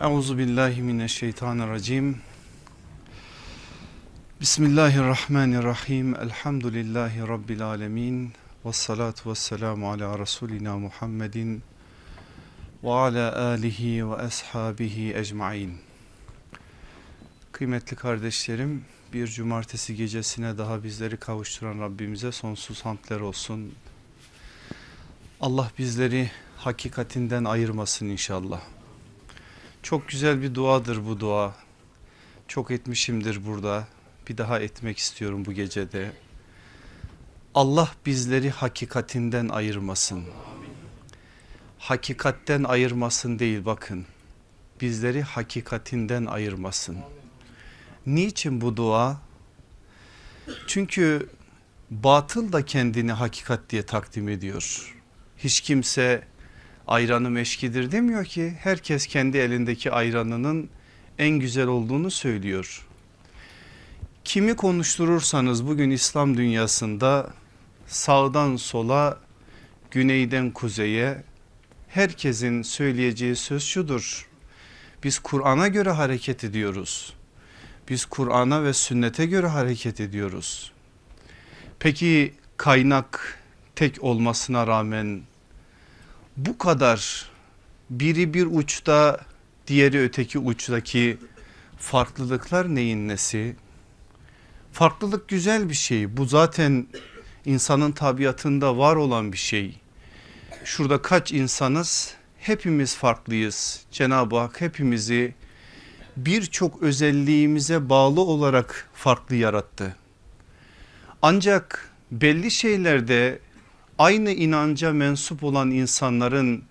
Euzu billahi mineşşeytanirracim. Bismillahirrahmanirrahim. Elhamdülillahi rabbil alamin. Ves salatu vesselamu ala rasulina Muhammedin ve ala alihi ve ashabihi ecmaîn. Kıymetli kardeşlerim, bir cumartesi gecesine daha bizleri kavuşturan Rabbimize sonsuz hamdler olsun. Allah bizleri hakikatinden ayırmasın inşallah. Çok güzel bir duadır bu dua. Çok etmişimdir burada. Bir daha etmek istiyorum bu gecede. Allah bizleri hakikatinden ayırmasın. Hakikatten ayırmasın değil bakın. Bizleri hakikatinden ayırmasın. Niçin bu dua? Çünkü batıl da kendini hakikat diye takdim ediyor. Hiç kimse ayranı meşkidir demiyor ki herkes kendi elindeki ayranının en güzel olduğunu söylüyor. Kimi konuşturursanız bugün İslam dünyasında sağdan sola güneyden kuzeye herkesin söyleyeceği söz şudur. Biz Kur'an'a göre hareket ediyoruz. Biz Kur'an'a ve sünnete göre hareket ediyoruz. Peki kaynak tek olmasına rağmen bu kadar biri bir uçta diğeri öteki uçtaki farklılıklar neyin nesi? Farklılık güzel bir şey. Bu zaten insanın tabiatında var olan bir şey. Şurada kaç insanız? Hepimiz farklıyız. Cenab-ı Hak hepimizi birçok özelliğimize bağlı olarak farklı yarattı. Ancak belli şeylerde aynı inanca mensup olan insanların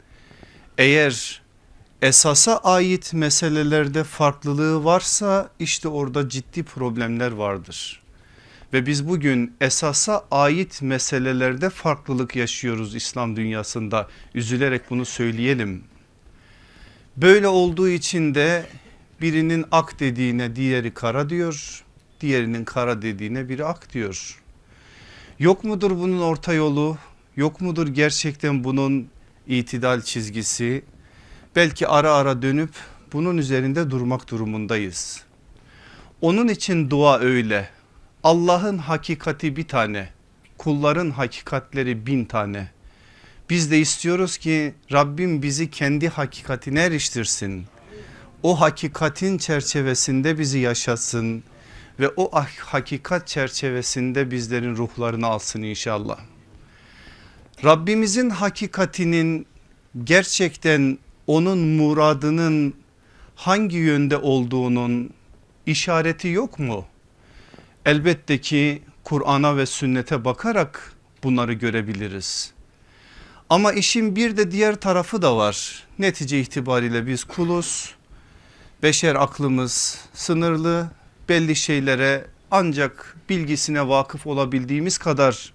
eğer esasa ait meselelerde farklılığı varsa işte orada ciddi problemler vardır. Ve biz bugün esasa ait meselelerde farklılık yaşıyoruz İslam dünyasında. Üzülerek bunu söyleyelim. Böyle olduğu için de birinin ak dediğine diğeri kara diyor. Diğerinin kara dediğine biri ak diyor. Yok mudur bunun orta yolu? Yok mudur gerçekten bunun itidal çizgisi? Belki ara ara dönüp bunun üzerinde durmak durumundayız. Onun için dua öyle. Allah'ın hakikati bir tane, kulların hakikatleri bin tane. Biz de istiyoruz ki Rabbim bizi kendi hakikatine eriştirsin. O hakikatin çerçevesinde bizi yaşatsın ve o hakikat çerçevesinde bizlerin ruhlarını alsın inşallah. Rabbimizin hakikatinin gerçekten onun muradının hangi yönde olduğunun işareti yok mu? Elbette ki Kur'an'a ve sünnete bakarak bunları görebiliriz. Ama işin bir de diğer tarafı da var. Netice itibariyle biz kuluz. Beşer aklımız sınırlı. Belli şeylere ancak bilgisine vakıf olabildiğimiz kadar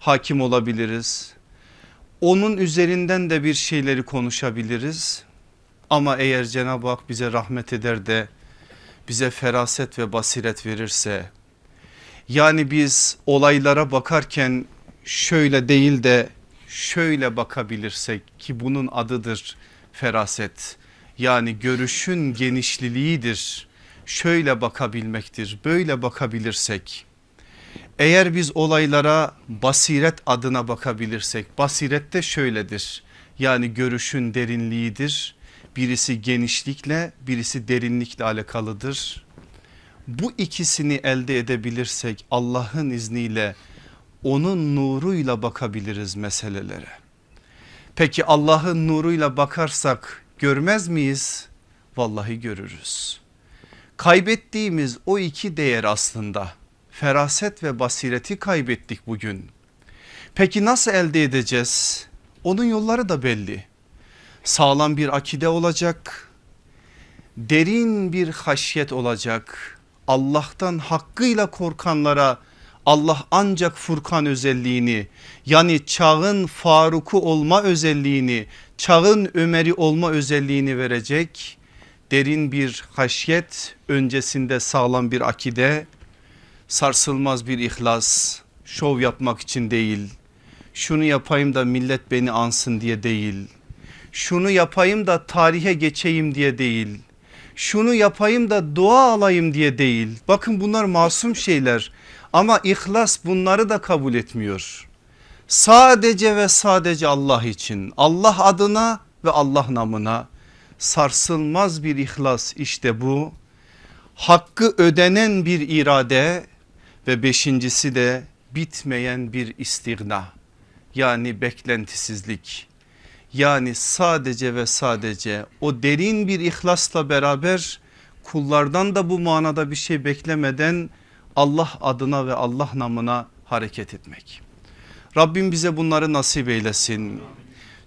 hakim olabiliriz. Onun üzerinden de bir şeyleri konuşabiliriz. Ama eğer Cenab-ı Hak bize rahmet eder de bize feraset ve basiret verirse yani biz olaylara bakarken şöyle değil de şöyle bakabilirsek ki bunun adıdır feraset. Yani görüşün genişliliğidir. Şöyle bakabilmektir. Böyle bakabilirsek eğer biz olaylara basiret adına bakabilirsek basiret de şöyledir. Yani görüşün derinliğidir. Birisi genişlikle birisi derinlikle alakalıdır. Bu ikisini elde edebilirsek Allah'ın izniyle onun nuruyla bakabiliriz meselelere. Peki Allah'ın nuruyla bakarsak görmez miyiz? Vallahi görürüz. Kaybettiğimiz o iki değer aslında feraset ve basireti kaybettik bugün. Peki nasıl elde edeceğiz? Onun yolları da belli. Sağlam bir akide olacak. Derin bir haşyet olacak. Allah'tan hakkıyla korkanlara Allah ancak Furkan özelliğini yani çağın Faruk'u olma özelliğini, çağın Ömer'i olma özelliğini verecek. Derin bir haşyet, öncesinde sağlam bir akide, sarsılmaz bir ihlas, şov yapmak için değil, şunu yapayım da millet beni ansın diye değil, şunu yapayım da tarihe geçeyim diye değil. Şunu yapayım da dua alayım diye değil. Bakın bunlar masum şeyler ama ihlas bunları da kabul etmiyor. Sadece ve sadece Allah için Allah adına ve Allah namına sarsılmaz bir ihlas işte bu. Hakkı ödenen bir irade ve beşincisi de bitmeyen bir istigna yani beklentisizlik. Yani sadece ve sadece o derin bir ihlasla beraber kullardan da bu manada bir şey beklemeden Allah adına ve Allah namına hareket etmek. Rabbim bize bunları nasip eylesin.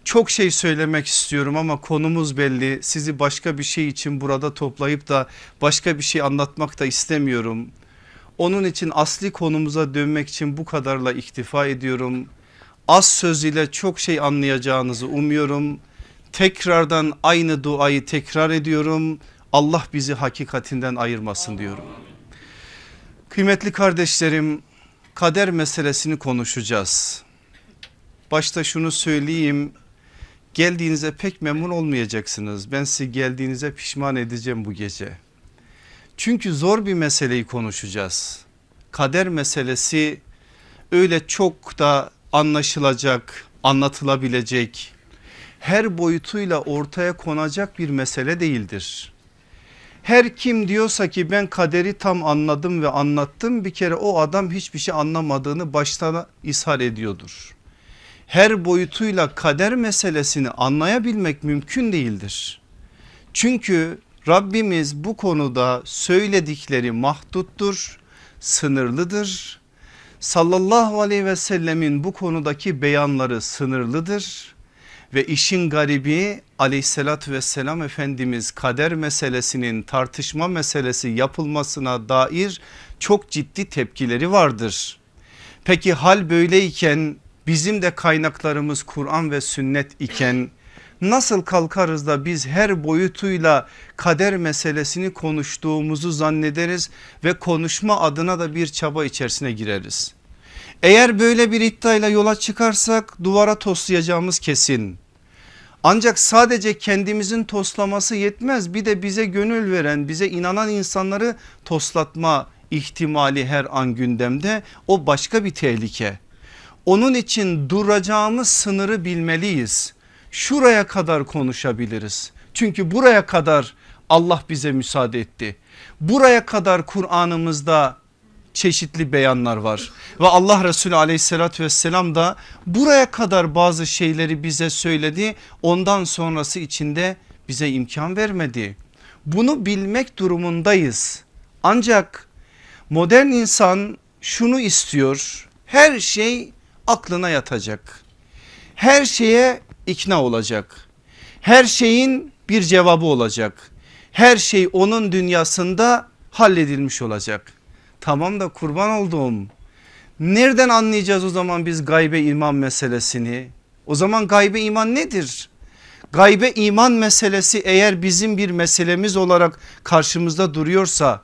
Çok şey söylemek istiyorum ama konumuz belli. Sizi başka bir şey için burada toplayıp da başka bir şey anlatmak da istemiyorum. Onun için asli konumuza dönmek için bu kadarla iktifa ediyorum. Az söz ile çok şey anlayacağınızı umuyorum. Tekrardan aynı duayı tekrar ediyorum. Allah bizi hakikatinden ayırmasın diyorum. Kıymetli kardeşlerim kader meselesini konuşacağız. Başta şunu söyleyeyim geldiğinize pek memnun olmayacaksınız. Ben sizi geldiğinize pişman edeceğim bu gece. Çünkü zor bir meseleyi konuşacağız. Kader meselesi öyle çok da anlaşılacak, anlatılabilecek, her boyutuyla ortaya konacak bir mesele değildir. Her kim diyorsa ki ben kaderi tam anladım ve anlattım bir kere o adam hiçbir şey anlamadığını baştan ishar ediyordur. Her boyutuyla kader meselesini anlayabilmek mümkün değildir. Çünkü Rabbimiz bu konuda söyledikleri mahduttur, sınırlıdır. Sallallahu aleyhi ve sellemin bu konudaki beyanları sınırlıdır. Ve işin garibi aleyhissalatü vesselam Efendimiz kader meselesinin tartışma meselesi yapılmasına dair çok ciddi tepkileri vardır. Peki hal böyleyken bizim de kaynaklarımız Kur'an ve sünnet iken nasıl kalkarız da biz her boyutuyla kader meselesini konuştuğumuzu zannederiz ve konuşma adına da bir çaba içerisine gireriz. Eğer böyle bir iddiayla yola çıkarsak duvara toslayacağımız kesin. Ancak sadece kendimizin toslaması yetmez bir de bize gönül veren bize inanan insanları toslatma ihtimali her an gündemde o başka bir tehlike. Onun için duracağımız sınırı bilmeliyiz. Şuraya kadar konuşabiliriz. Çünkü buraya kadar Allah bize müsaade etti. Buraya kadar Kur'an'ımızda çeşitli beyanlar var ve Allah Resulü aleyhissalatü vesselam da buraya kadar bazı şeyleri bize söyledi ondan sonrası içinde bize imkan vermedi. Bunu bilmek durumundayız ancak modern insan şunu istiyor her şey aklına yatacak her şeye ikna olacak her şeyin bir cevabı olacak her şey onun dünyasında halledilmiş olacak Tamam da kurban olduğum nereden anlayacağız o zaman biz gaybe iman meselesini? O zaman gaybe iman nedir? Gaybe iman meselesi eğer bizim bir meselemiz olarak karşımızda duruyorsa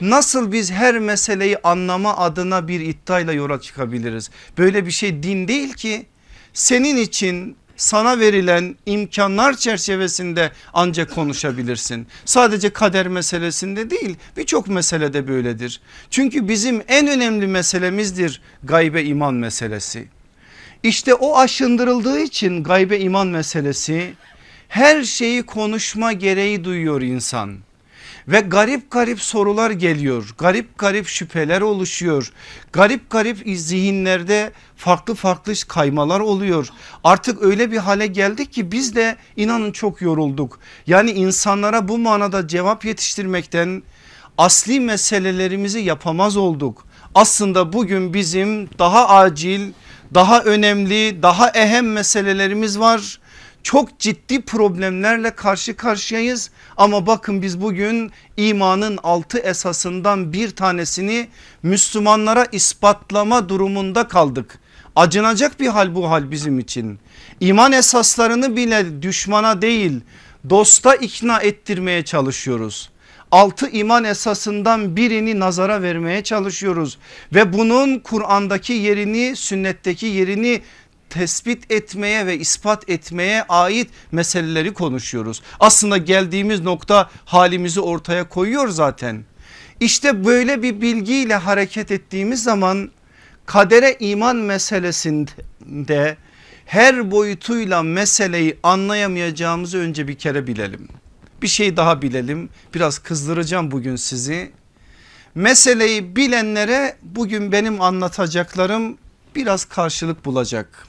nasıl biz her meseleyi anlama adına bir iddiayla yola çıkabiliriz? Böyle bir şey din değil ki. Senin için sana verilen imkanlar çerçevesinde ancak konuşabilirsin. Sadece kader meselesinde değil birçok meselede böyledir. Çünkü bizim en önemli meselemizdir gaybe iman meselesi. İşte o aşındırıldığı için gaybe iman meselesi her şeyi konuşma gereği duyuyor insan ve garip garip sorular geliyor. Garip garip şüpheler oluşuyor. Garip garip zihinlerde farklı farklı kaymalar oluyor. Artık öyle bir hale geldik ki biz de inanın çok yorulduk. Yani insanlara bu manada cevap yetiştirmekten asli meselelerimizi yapamaz olduk. Aslında bugün bizim daha acil, daha önemli, daha ehem meselelerimiz var çok ciddi problemlerle karşı karşıyayız ama bakın biz bugün imanın altı esasından bir tanesini Müslümanlara ispatlama durumunda kaldık. Acınacak bir hal bu hal bizim için. İman esaslarını bile düşmana değil dosta ikna ettirmeye çalışıyoruz. Altı iman esasından birini nazara vermeye çalışıyoruz ve bunun Kur'an'daki yerini sünnetteki yerini tespit etmeye ve ispat etmeye ait meseleleri konuşuyoruz. Aslında geldiğimiz nokta halimizi ortaya koyuyor zaten. İşte böyle bir bilgiyle hareket ettiğimiz zaman kadere iman meselesinde her boyutuyla meseleyi anlayamayacağımızı önce bir kere bilelim. Bir şey daha bilelim biraz kızdıracağım bugün sizi. Meseleyi bilenlere bugün benim anlatacaklarım biraz karşılık bulacak.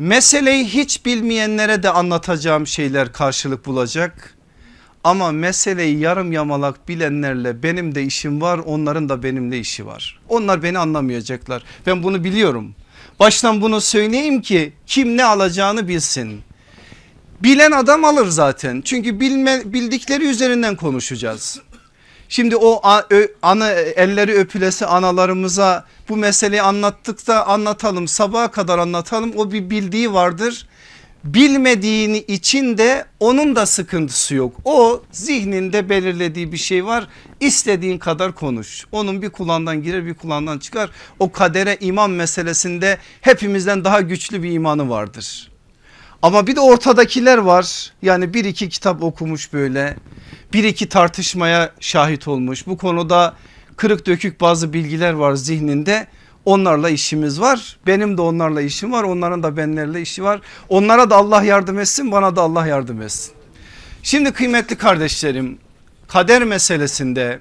Meseleyi hiç bilmeyenlere de anlatacağım şeyler karşılık bulacak. Ama meseleyi yarım yamalak bilenlerle benim de işim var onların da benimle işi var. Onlar beni anlamayacaklar ben bunu biliyorum. Baştan bunu söyleyeyim ki kim ne alacağını bilsin. Bilen adam alır zaten çünkü bilme, bildikleri üzerinden konuşacağız. Şimdi o ana elleri öpülesi analarımıza bu meseleyi anlattık da anlatalım sabaha kadar anlatalım o bir bildiği vardır. Bilmediğini için de onun da sıkıntısı yok. O zihninde belirlediği bir şey var. İstediğin kadar konuş. Onun bir kulağından girer bir kulağından çıkar. O kadere iman meselesinde hepimizden daha güçlü bir imanı vardır. Ama bir de ortadakiler var. Yani bir iki kitap okumuş böyle. Bir iki tartışmaya şahit olmuş. Bu konuda kırık dökük bazı bilgiler var zihninde. Onlarla işimiz var. Benim de onlarla işim var. Onların da benlerle işi var. Onlara da Allah yardım etsin bana da Allah yardım etsin. Şimdi kıymetli kardeşlerim kader meselesinde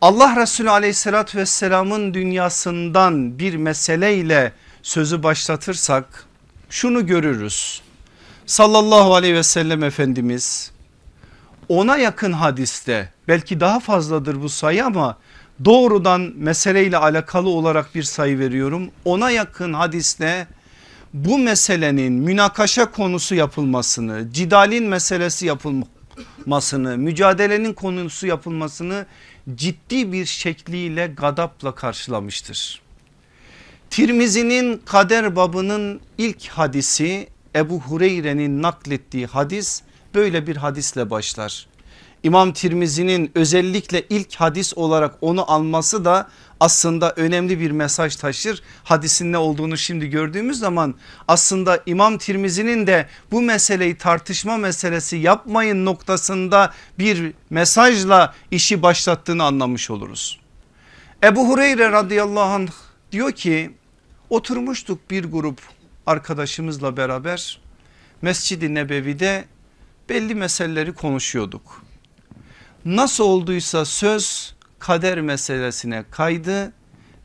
Allah Resulü aleyhissalatü vesselamın dünyasından bir meseleyle sözü başlatırsak şunu görürüz. Sallallahu aleyhi ve sellem Efendimiz ona yakın hadiste belki daha fazladır bu sayı ama doğrudan meseleyle alakalı olarak bir sayı veriyorum. Ona yakın hadiste bu meselenin münakaşa konusu yapılmasını, cidalin meselesi yapılmasını, mücadelenin konusu yapılmasını ciddi bir şekliyle gadapla karşılamıştır. Tirmizi'nin kader babının ilk hadisi Ebu Hureyre'nin naklettiği hadis böyle bir hadisle başlar. İmam Tirmizi'nin özellikle ilk hadis olarak onu alması da aslında önemli bir mesaj taşır. Hadisin ne olduğunu şimdi gördüğümüz zaman aslında İmam Tirmizi'nin de bu meseleyi tartışma meselesi yapmayın noktasında bir mesajla işi başlattığını anlamış oluruz. Ebu Hureyre radıyallahu anh diyor ki oturmuştuk bir grup arkadaşımızla beraber Mescid-i Nebevi'de belli meseleleri konuşuyorduk. Nasıl olduysa söz kader meselesine kaydı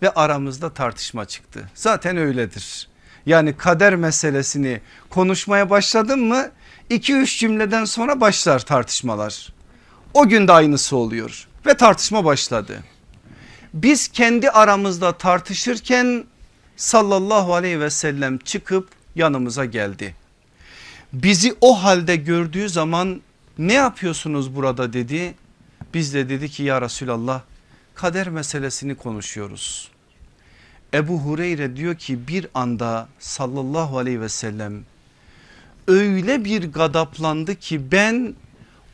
ve aramızda tartışma çıktı. Zaten öyledir. Yani kader meselesini konuşmaya başladın mı 2-3 cümleden sonra başlar tartışmalar. O gün de aynısı oluyor ve tartışma başladı. Biz kendi aramızda tartışırken sallallahu aleyhi ve sellem çıkıp yanımıza geldi. Bizi o halde gördüğü zaman ne yapıyorsunuz burada dedi. Biz de dedi ki ya Resulallah kader meselesini konuşuyoruz. Ebu Hureyre diyor ki bir anda sallallahu aleyhi ve sellem öyle bir gadaplandı ki ben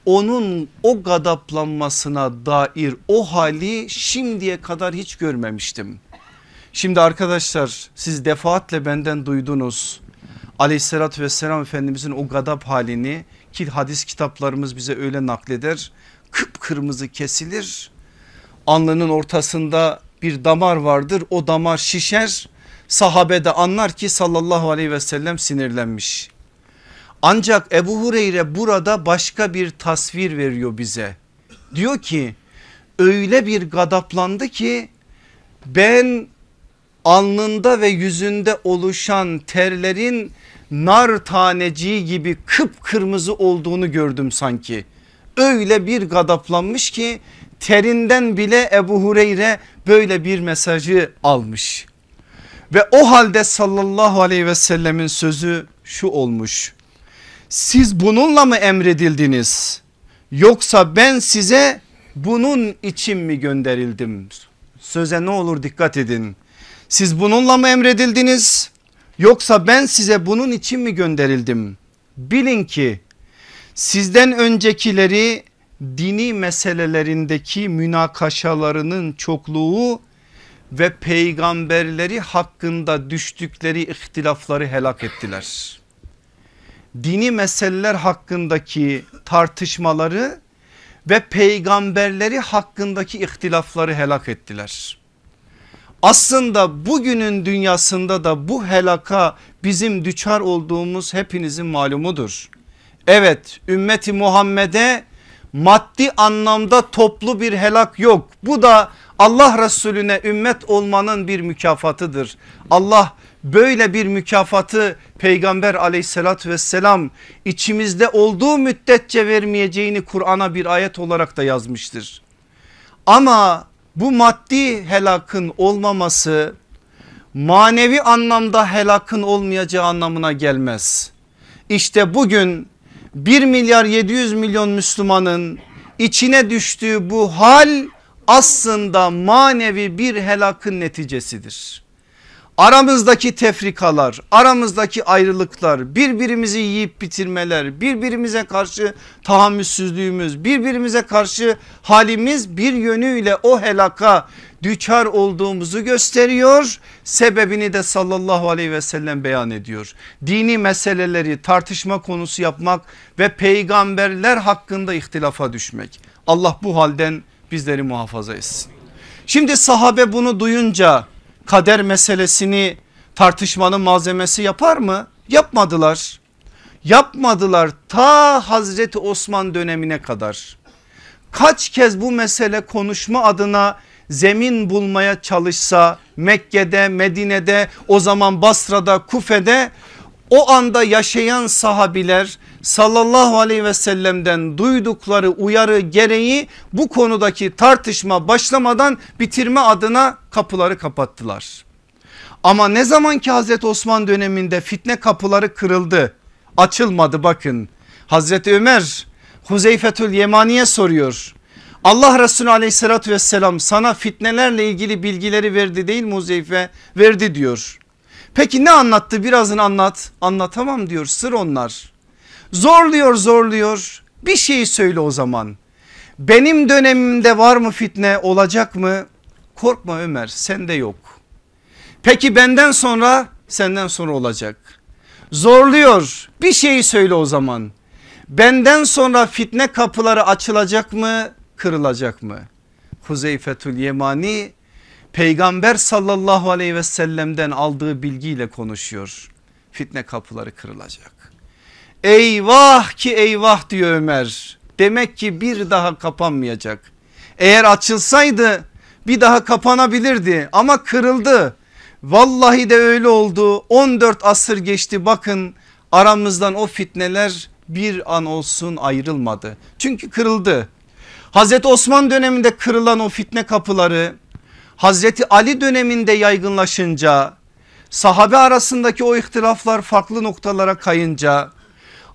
onun o gadaplanmasına dair o hali şimdiye kadar hiç görmemiştim. Şimdi arkadaşlar siz defaatle benden duydunuz. Aleyhissalatü vesselam Efendimizin o gadap halini ki hadis kitaplarımız bize öyle nakleder. Kıpkırmızı kesilir. Alnının ortasında bir damar vardır o damar şişer. Sahabe de anlar ki sallallahu aleyhi ve sellem sinirlenmiş. Ancak Ebu Hureyre burada başka bir tasvir veriyor bize. Diyor ki öyle bir gadaplandı ki ben alnında ve yüzünde oluşan terlerin nar taneciği gibi kıpkırmızı olduğunu gördüm sanki. Öyle bir gadaplanmış ki terinden bile Ebu Hureyre böyle bir mesajı almış. Ve o halde sallallahu aleyhi ve sellemin sözü şu olmuş. Siz bununla mı emredildiniz? Yoksa ben size bunun için mi gönderildim? Söze ne olur dikkat edin. Siz bununla mı emredildiniz? Yoksa ben size bunun için mi gönderildim? Bilin ki sizden öncekileri dini meselelerindeki münakaşalarının çokluğu ve peygamberleri hakkında düştükleri ihtilafları helak ettiler. Dini meseleler hakkındaki tartışmaları ve peygamberleri hakkındaki ihtilafları helak ettiler. Aslında bugünün dünyasında da bu helaka bizim düçar olduğumuz hepinizin malumudur. Evet ümmeti Muhammed'e maddi anlamda toplu bir helak yok. Bu da Allah Resulüne ümmet olmanın bir mükafatıdır. Allah böyle bir mükafatı peygamber aleyhissalatü vesselam içimizde olduğu müddetçe vermeyeceğini Kur'an'a bir ayet olarak da yazmıştır. Ama bu maddi helakın olmaması manevi anlamda helakın olmayacağı anlamına gelmez. İşte bugün 1 milyar 700 milyon Müslümanın içine düştüğü bu hal aslında manevi bir helakın neticesidir. Aramızdaki tefrikalar, aramızdaki ayrılıklar, birbirimizi yiyip bitirmeler, birbirimize karşı tahammülsüzlüğümüz, birbirimize karşı halimiz bir yönüyle o helaka düçar olduğumuzu gösteriyor. Sebebini de sallallahu aleyhi ve sellem beyan ediyor. Dini meseleleri tartışma konusu yapmak ve peygamberler hakkında ihtilafa düşmek. Allah bu halden bizleri muhafaza etsin. Şimdi sahabe bunu duyunca kader meselesini tartışmanın malzemesi yapar mı? Yapmadılar. Yapmadılar ta Hazreti Osman dönemine kadar. Kaç kez bu mesele konuşma adına zemin bulmaya çalışsa Mekke'de, Medine'de, o zaman Basra'da, Kufe'de o anda yaşayan sahabiler sallallahu aleyhi ve sellem'den duydukları uyarı gereği bu konudaki tartışma başlamadan bitirme adına kapıları kapattılar. Ama ne zaman ki Hazreti Osman döneminde fitne kapıları kırıldı açılmadı bakın. Hazreti Ömer Huzeyfetül Yemani'ye soruyor. Allah Resulü aleyhissalatü vesselam sana fitnelerle ilgili bilgileri verdi değil mi? Verdi diyor. Peki ne anlattı birazını anlat. Anlatamam diyor sır onlar. Zorluyor zorluyor bir şey söyle o zaman. Benim dönemimde var mı fitne olacak mı? Korkma Ömer sende yok. Peki benden sonra senden sonra olacak. Zorluyor bir şey söyle o zaman. Benden sonra fitne kapıları açılacak mı kırılacak mı? Huzeyfetül Yemani peygamber sallallahu aleyhi ve sellem'den aldığı bilgiyle konuşuyor. Fitne kapıları kırılacak. Eyvah ki eyvah diyor Ömer. Demek ki bir daha kapanmayacak. Eğer açılsaydı bir daha kapanabilirdi ama kırıldı. Vallahi de öyle oldu 14 asır geçti bakın aramızdan o fitneler bir an olsun ayrılmadı. Çünkü kırıldı. Hazreti Osman döneminde kırılan o fitne kapıları Hazreti Ali döneminde yaygınlaşınca sahabe arasındaki o ihtilaflar farklı noktalara kayınca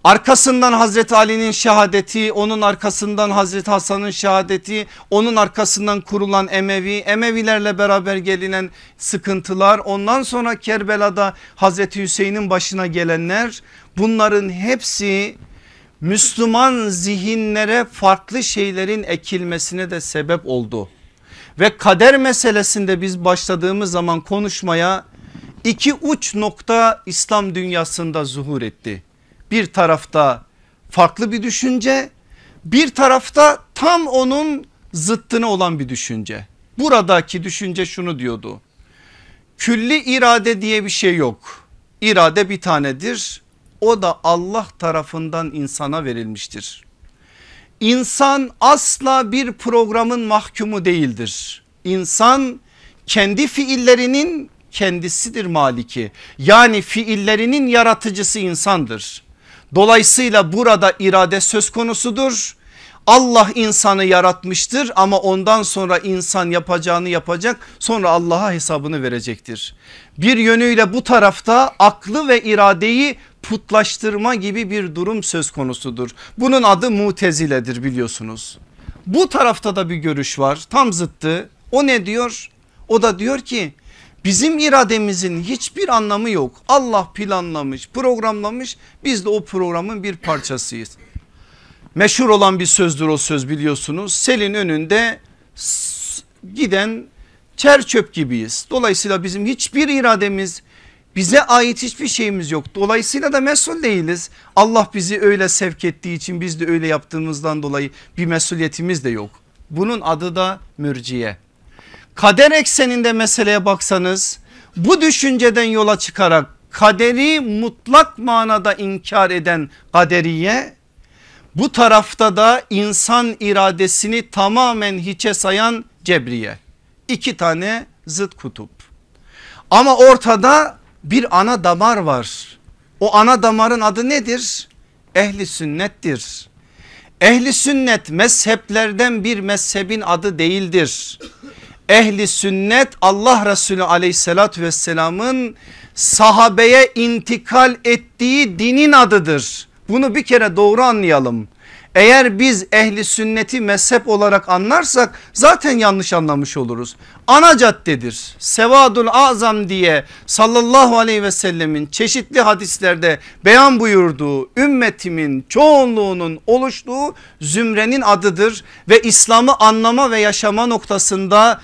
Arkasından Hazreti Ali'nin şehadeti onun arkasından Hazreti Hasan'ın şehadeti onun arkasından kurulan Emevi Emevilerle beraber gelinen sıkıntılar ondan sonra Kerbela'da Hazreti Hüseyin'in başına gelenler bunların hepsi Müslüman zihinlere farklı şeylerin ekilmesine de sebep oldu. Ve kader meselesinde biz başladığımız zaman konuşmaya iki uç nokta İslam dünyasında zuhur etti. Bir tarafta farklı bir düşünce bir tarafta tam onun zıttını olan bir düşünce. Buradaki düşünce şunu diyordu. Külli irade diye bir şey yok. İrade bir tanedir. O da Allah tarafından insana verilmiştir. İnsan asla bir programın mahkumu değildir. İnsan kendi fiillerinin kendisidir maliki. Yani fiillerinin yaratıcısı insandır. Dolayısıyla burada irade söz konusudur. Allah insanı yaratmıştır ama ondan sonra insan yapacağını yapacak sonra Allah'a hesabını verecektir. Bir yönüyle bu tarafta aklı ve iradeyi putlaştırma gibi bir durum söz konusudur. Bunun adı muteziledir biliyorsunuz. Bu tarafta da bir görüş var tam zıttı o ne diyor? O da diyor ki Bizim irademizin hiçbir anlamı yok. Allah planlamış, programlamış. Biz de o programın bir parçasıyız. Meşhur olan bir sözdür o söz biliyorsunuz. Selin önünde giden Çer çöp gibiyiz. Dolayısıyla bizim hiçbir irademiz bize ait hiçbir şeyimiz yok. Dolayısıyla da mesul değiliz. Allah bizi öyle sevk ettiği için biz de öyle yaptığımızdan dolayı bir mesuliyetimiz de yok. Bunun adı da mürciye. Kader ekseninde meseleye baksanız bu düşünceden yola çıkarak kaderi mutlak manada inkar eden kaderiye bu tarafta da insan iradesini tamamen hiçe sayan cebriye. İki tane zıt kutup. Ama ortada bir ana damar var. O ana damarın adı nedir? Ehli sünnettir. Ehli sünnet mezheplerden bir mezhebin adı değildir. Ehli sünnet Allah Resulü aleyhissalatü vesselamın sahabeye intikal ettiği dinin adıdır. Bunu bir kere doğru anlayalım. Eğer biz ehli sünneti mezhep olarak anlarsak zaten yanlış anlamış oluruz. Ana caddedir. Sevadul azam diye sallallahu aleyhi ve sellemin çeşitli hadislerde beyan buyurduğu ümmetimin çoğunluğunun oluştuğu zümrenin adıdır. Ve İslam'ı anlama ve yaşama noktasında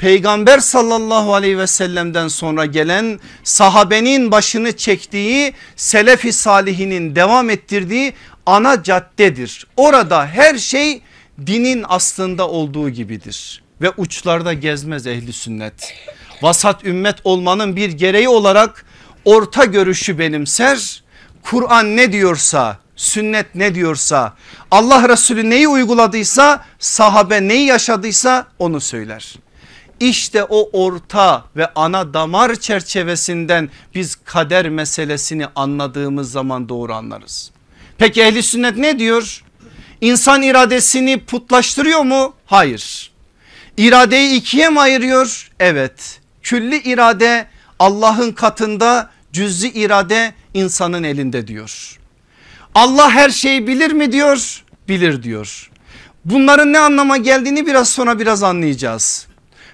peygamber sallallahu aleyhi ve sellemden sonra gelen sahabenin başını çektiği selefi salihinin devam ettirdiği ana caddedir. Orada her şey dinin aslında olduğu gibidir ve uçlarda gezmez ehli sünnet. Vasat ümmet olmanın bir gereği olarak orta görüşü benimser. Kur'an ne diyorsa sünnet ne diyorsa Allah Resulü neyi uyguladıysa sahabe neyi yaşadıysa onu söyler. İşte o orta ve ana damar çerçevesinden biz kader meselesini anladığımız zaman doğru anlarız. Peki ehli sünnet ne diyor? İnsan iradesini putlaştırıyor mu? Hayır. İradeyi ikiye mi ayırıyor? Evet. Külli irade Allah'ın katında cüz'i irade insanın elinde diyor. Allah her şeyi bilir mi diyor? Bilir diyor. Bunların ne anlama geldiğini biraz sonra biraz anlayacağız.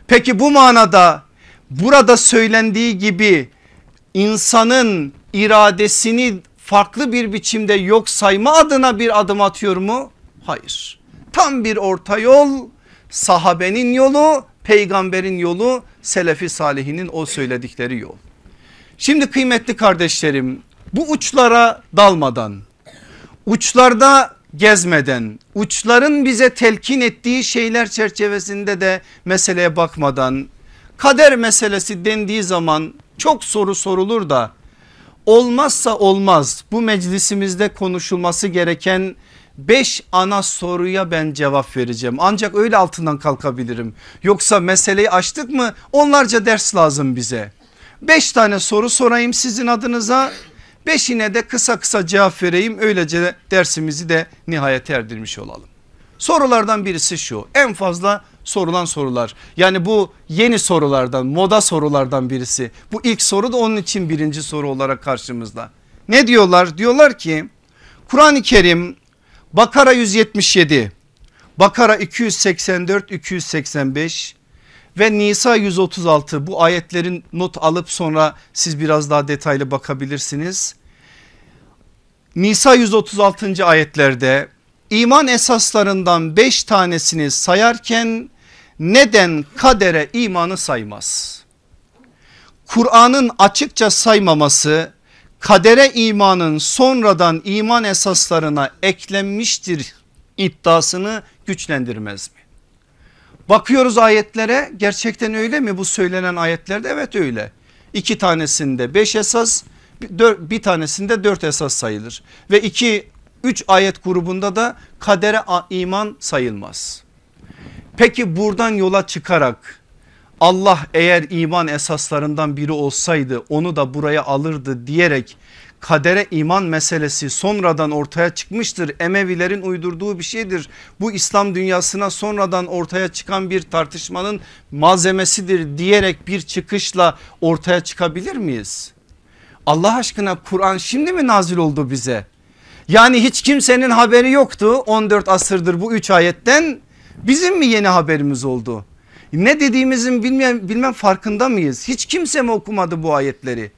Peki bu manada burada söylendiği gibi insanın iradesini farklı bir biçimde yok sayma adına bir adım atıyor mu? Hayır. Tam bir orta yol sahabenin yolu peygamberin yolu selefi salihinin o söyledikleri yol. Şimdi kıymetli kardeşlerim bu uçlara dalmadan uçlarda gezmeden uçların bize telkin ettiği şeyler çerçevesinde de meseleye bakmadan kader meselesi dendiği zaman çok soru sorulur da olmazsa olmaz bu meclisimizde konuşulması gereken 5 ana soruya ben cevap vereceğim. Ancak öyle altından kalkabilirim. Yoksa meseleyi açtık mı onlarca ders lazım bize. 5 tane soru sorayım sizin adınıza Beşine de kısa kısa cevap vereyim öylece dersimizi de nihayete erdirmiş olalım. Sorulardan birisi şu en fazla sorulan sorular yani bu yeni sorulardan moda sorulardan birisi. Bu ilk soru da onun için birinci soru olarak karşımızda. Ne diyorlar? Diyorlar ki Kur'an-ı Kerim Bakara 177 Bakara 284 285 ve Nisa 136 bu ayetlerin not alıp sonra siz biraz daha detaylı bakabilirsiniz. Nisa 136. ayetlerde iman esaslarından 5 tanesini sayarken neden kadere imanı saymaz? Kur'an'ın açıkça saymaması kadere imanın sonradan iman esaslarına eklenmiştir iddiasını güçlendirmez mi? Bakıyoruz ayetlere gerçekten öyle mi bu söylenen ayetlerde evet öyle. İki tanesinde beş esas bir tanesinde dört esas sayılır ve iki üç ayet grubunda da kadere iman sayılmaz. Peki buradan yola çıkarak Allah eğer iman esaslarından biri olsaydı onu da buraya alırdı diyerek kadere iman meselesi sonradan ortaya çıkmıştır. Emevilerin uydurduğu bir şeydir. Bu İslam dünyasına sonradan ortaya çıkan bir tartışmanın malzemesidir diyerek bir çıkışla ortaya çıkabilir miyiz? Allah aşkına Kur'an şimdi mi nazil oldu bize? Yani hiç kimsenin haberi yoktu 14 asırdır bu 3 ayetten bizim mi yeni haberimiz oldu? Ne dediğimizin bilmem, bilmem farkında mıyız? Hiç kimse mi okumadı bu ayetleri?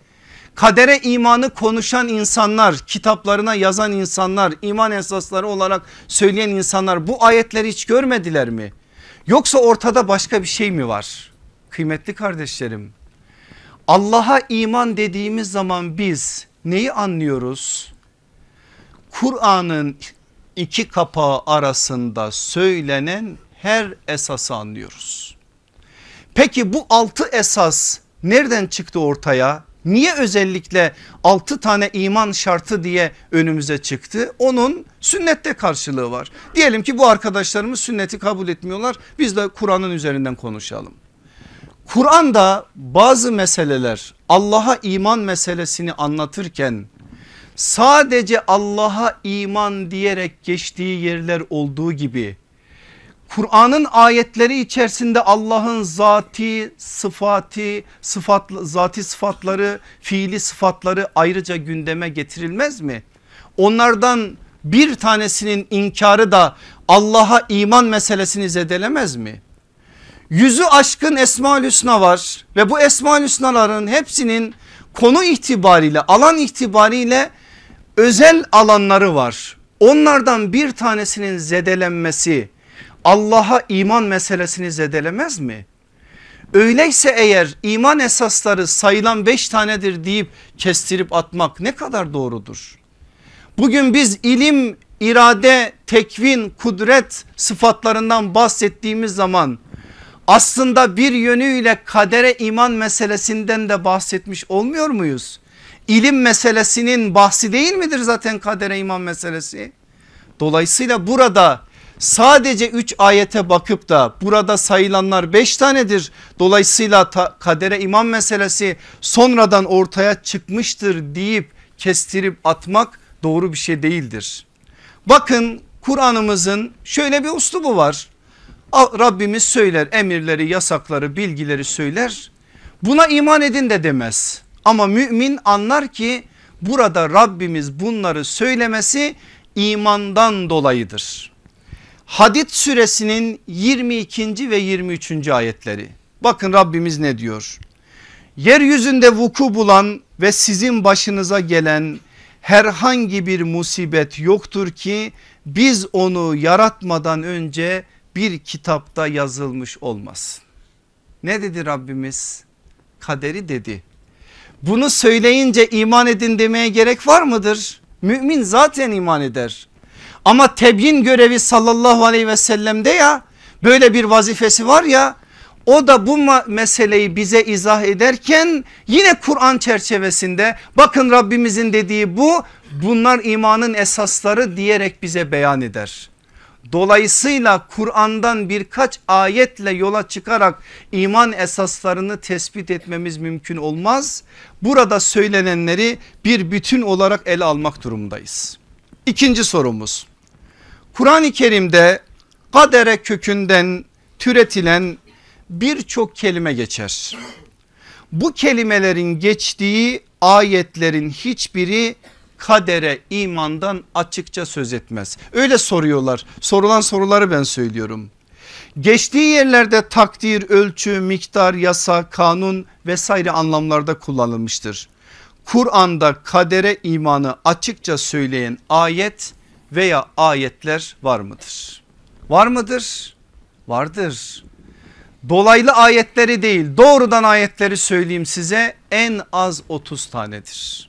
Kadere imanı konuşan insanlar kitaplarına yazan insanlar iman esasları olarak söyleyen insanlar bu ayetleri hiç görmediler mi? Yoksa ortada başka bir şey mi var? Kıymetli kardeşlerim Allah'a iman dediğimiz zaman biz neyi anlıyoruz? Kur'an'ın iki kapağı arasında söylenen her esası anlıyoruz. Peki bu altı esas nereden çıktı ortaya? Niye özellikle altı tane iman şartı diye önümüze çıktı? Onun sünnette karşılığı var. Diyelim ki bu arkadaşlarımız sünneti kabul etmiyorlar. Biz de Kur'an'ın üzerinden konuşalım. Kur'an'da bazı meseleler Allah'a iman meselesini anlatırken sadece Allah'a iman diyerek geçtiği yerler olduğu gibi Kur'an'ın ayetleri içerisinde Allah'ın zati sıfatı, sıfat, zati sıfatları, fiili sıfatları ayrıca gündeme getirilmez mi? Onlardan bir tanesinin inkarı da Allah'a iman meselesini zedelemez mi? Yüzü aşkın Esmaül Hüsna var ve bu Esmaül Hüsnaların hepsinin konu itibariyle alan itibariyle özel alanları var. Onlardan bir tanesinin zedelenmesi Allah'a iman meselesini zedelemez mi? Öyleyse eğer iman esasları sayılan beş tanedir deyip kestirip atmak ne kadar doğrudur? Bugün biz ilim, irade, tekvin, kudret sıfatlarından bahsettiğimiz zaman aslında bir yönüyle kadere iman meselesinden de bahsetmiş olmuyor muyuz? İlim meselesinin bahsi değil midir zaten kadere iman meselesi? Dolayısıyla burada sadece 3 ayete bakıp da burada sayılanlar 5 tanedir. Dolayısıyla kadere iman meselesi sonradan ortaya çıkmıştır deyip kestirip atmak doğru bir şey değildir. Bakın Kur'an'ımızın şöyle bir uslubu var. Rabbimiz söyler emirleri yasakları bilgileri söyler buna iman edin de demez. Ama mümin anlar ki burada Rabbimiz bunları söylemesi imandan dolayıdır. Hadid suresinin 22. ve 23. ayetleri. Bakın Rabbimiz ne diyor? Yeryüzünde vuku bulan ve sizin başınıza gelen herhangi bir musibet yoktur ki biz onu yaratmadan önce bir kitapta yazılmış olmaz. Ne dedi Rabbimiz? Kaderi dedi. Bunu söyleyince iman edin demeye gerek var mıdır? Mümin zaten iman eder. Ama tebyin görevi sallallahu aleyhi ve sellemde ya böyle bir vazifesi var ya o da bu meseleyi bize izah ederken yine Kur'an çerçevesinde bakın Rabbimizin dediği bu bunlar imanın esasları diyerek bize beyan eder. Dolayısıyla Kur'an'dan birkaç ayetle yola çıkarak iman esaslarını tespit etmemiz mümkün olmaz. Burada söylenenleri bir bütün olarak ele almak durumdayız. İkinci sorumuz. Kur'an-ı Kerim'de kadere kökünden türetilen birçok kelime geçer. Bu kelimelerin geçtiği ayetlerin hiçbiri kadere imandan açıkça söz etmez. Öyle soruyorlar sorulan soruları ben söylüyorum. Geçtiği yerlerde takdir, ölçü, miktar, yasa, kanun vesaire anlamlarda kullanılmıştır. Kur'an'da kadere imanı açıkça söyleyen ayet veya ayetler var mıdır? Var mıdır? Vardır. Dolaylı ayetleri değil doğrudan ayetleri söyleyeyim size en az 30 tanedir.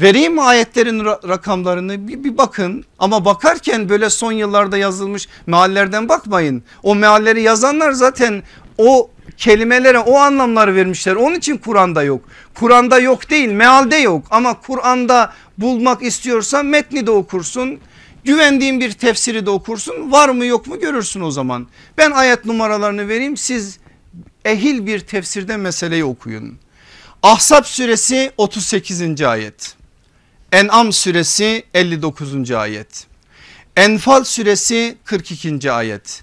Vereyim mi ayetlerin rakamlarını bir, bir bakın ama bakarken böyle son yıllarda yazılmış meallerden bakmayın. O mealleri yazanlar zaten o kelimelere o anlamları vermişler. Onun için Kur'an'da yok. Kur'an'da yok değil mealde yok ama Kur'an'da bulmak istiyorsan metni de okursun. Güvendiğin bir tefsiri de okursun var mı yok mu görürsün o zaman. Ben ayet numaralarını vereyim siz ehil bir tefsirde meseleyi okuyun. Ahzab suresi 38. ayet. En'am suresi 59. ayet. Enfal suresi 42. ayet.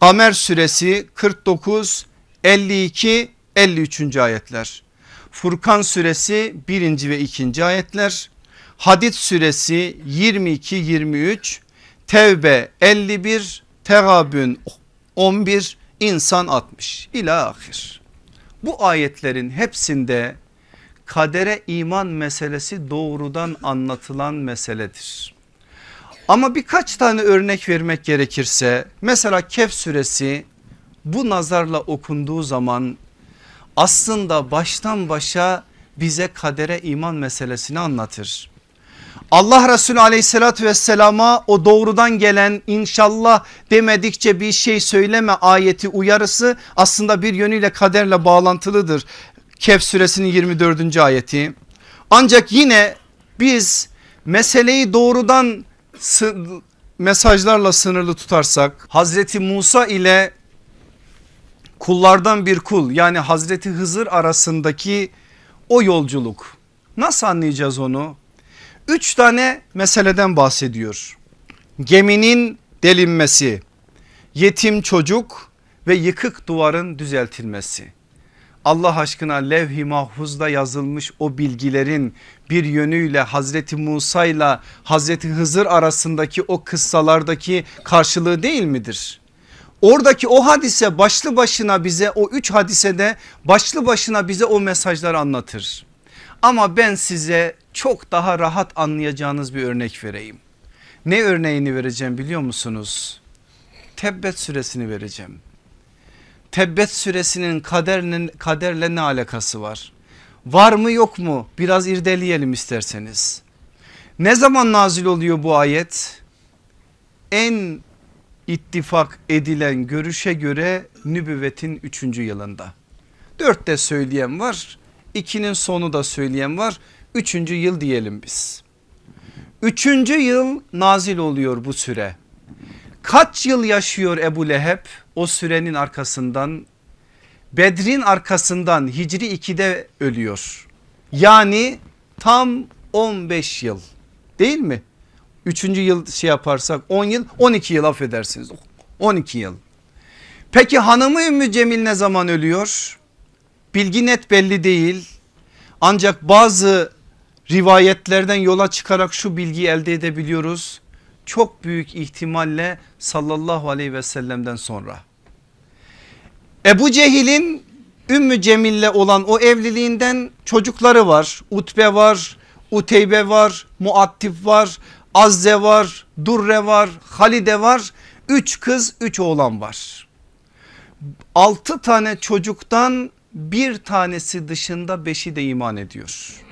Kamer suresi 49, 52, 53. ayetler. Furkan suresi 1. ve 2. ayetler. Hadid suresi 22, 23, Tevbe 51, Tegabün 11, İnsan 60 ila. Bu ayetlerin hepsinde kadere iman meselesi doğrudan anlatılan meseledir. Ama birkaç tane örnek vermek gerekirse mesela Kehf suresi bu nazarla okunduğu zaman aslında baştan başa bize kadere iman meselesini anlatır. Allah Resulü aleyhissalatü vesselama o doğrudan gelen inşallah demedikçe bir şey söyleme ayeti uyarısı aslında bir yönüyle kaderle bağlantılıdır. Kehf suresinin 24. ayeti. Ancak yine biz meseleyi doğrudan mesajlarla sınırlı tutarsak Hazreti Musa ile kullardan bir kul yani Hazreti Hızır arasındaki o yolculuk nasıl anlayacağız onu? Üç tane meseleden bahsediyor. Geminin delinmesi, yetim çocuk ve yıkık duvarın düzeltilmesi. Allah aşkına levh-i mahfuzda yazılmış o bilgilerin bir yönüyle Hazreti Musa ile Hazreti Hızır arasındaki o kıssalardaki karşılığı değil midir? Oradaki o hadise başlı başına bize o üç hadisede başlı başına bize o mesajları anlatır. Ama ben size çok daha rahat anlayacağınız bir örnek vereyim. Ne örneğini vereceğim biliyor musunuz? Tebbet suresini vereceğim. Tebbet suresinin kaderle, kaderle ne alakası var? Var mı yok mu? Biraz irdeleyelim isterseniz. Ne zaman nazil oluyor bu ayet? En ittifak edilen görüşe göre nübüvvetin 3. yılında. Dörtte söyleyen var. ikinin sonu da söyleyen var. Üçüncü yıl diyelim biz. Üçüncü yıl nazil oluyor bu süre. Kaç yıl yaşıyor Ebu Leheb o sürenin arkasından? Bedrin arkasından Hicri 2'de ölüyor. Yani tam 15 yıl değil mi? Üçüncü yıl şey yaparsak 10 yıl 12 yıl affedersiniz 12 yıl. Peki hanımı Ümmü Cemil ne zaman ölüyor? Bilgi net belli değil. Ancak bazı rivayetlerden yola çıkarak şu bilgiyi elde edebiliyoruz. Çok büyük ihtimalle sallallahu aleyhi ve sellem'den sonra. Ebu Cehil'in Ümmü Cemil'le olan o evliliğinden çocukları var. Utbe var, Uteybe var, Muattif var, Azze var, Durre var, Halide var. Üç kız üç oğlan var. Altı tane çocuktan bir tanesi dışında beşi de iman ediyor.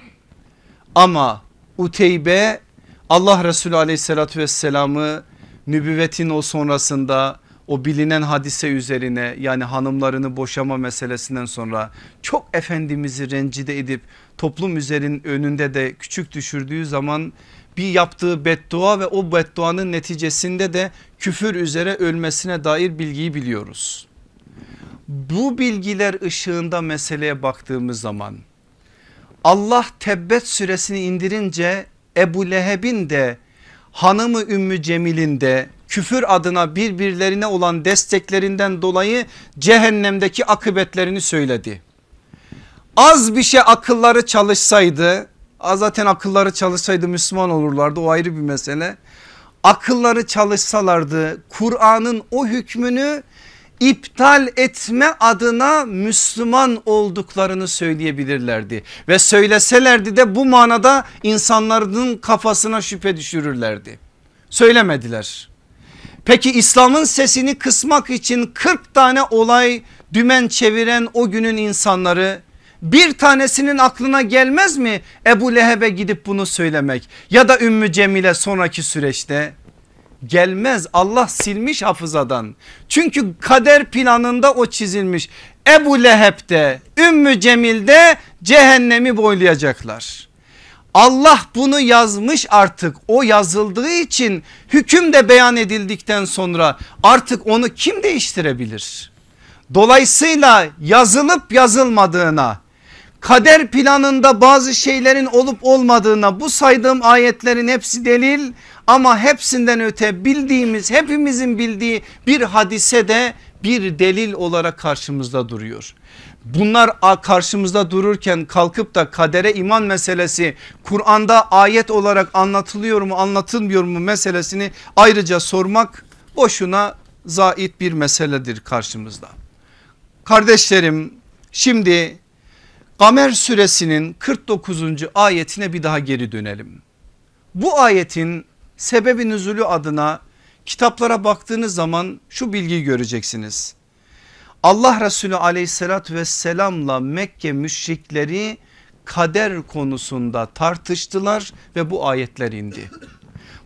Ama Uteybe Allah Resulü aleyhissalatü vesselamı nübüvvetin o sonrasında o bilinen hadise üzerine yani hanımlarını boşama meselesinden sonra çok Efendimiz'i rencide edip toplum üzerin önünde de küçük düşürdüğü zaman bir yaptığı beddua ve o bedduanın neticesinde de küfür üzere ölmesine dair bilgiyi biliyoruz. Bu bilgiler ışığında meseleye baktığımız zaman Allah Tebbet suresini indirince Ebu Leheb'in de hanımı Ümmü Cemil'in de küfür adına birbirlerine olan desteklerinden dolayı cehennemdeki akıbetlerini söyledi. Az bir şey akılları çalışsaydı zaten akılları çalışsaydı Müslüman olurlardı o ayrı bir mesele. Akılları çalışsalardı Kur'an'ın o hükmünü iptal etme adına Müslüman olduklarını söyleyebilirlerdi. Ve söyleselerdi de bu manada insanların kafasına şüphe düşürürlerdi. Söylemediler. Peki İslam'ın sesini kısmak için 40 tane olay dümen çeviren o günün insanları bir tanesinin aklına gelmez mi Ebu Leheb'e gidip bunu söylemek ya da Ümmü Cemil'e sonraki süreçte? gelmez Allah silmiş hafızadan. Çünkü kader planında o çizilmiş. Ebu Leheb'de Ümmü Cemil'de cehennemi boylayacaklar. Allah bunu yazmış artık o yazıldığı için hüküm de beyan edildikten sonra artık onu kim değiştirebilir? Dolayısıyla yazılıp yazılmadığına kader planında bazı şeylerin olup olmadığına bu saydığım ayetlerin hepsi delil ama hepsinden öte bildiğimiz hepimizin bildiği bir hadise de bir delil olarak karşımızda duruyor. Bunlar karşımızda dururken kalkıp da kadere iman meselesi Kur'an'da ayet olarak anlatılıyor mu anlatılmıyor mu meselesini ayrıca sormak boşuna zait bir meseledir karşımızda. Kardeşlerim şimdi Kamer suresinin 49. ayetine bir daha geri dönelim. Bu ayetin sebebi nüzulü adına kitaplara baktığınız zaman şu bilgiyi göreceksiniz. Allah Resulü aleyhissalatü vesselamla Mekke müşrikleri kader konusunda tartıştılar ve bu ayetler indi.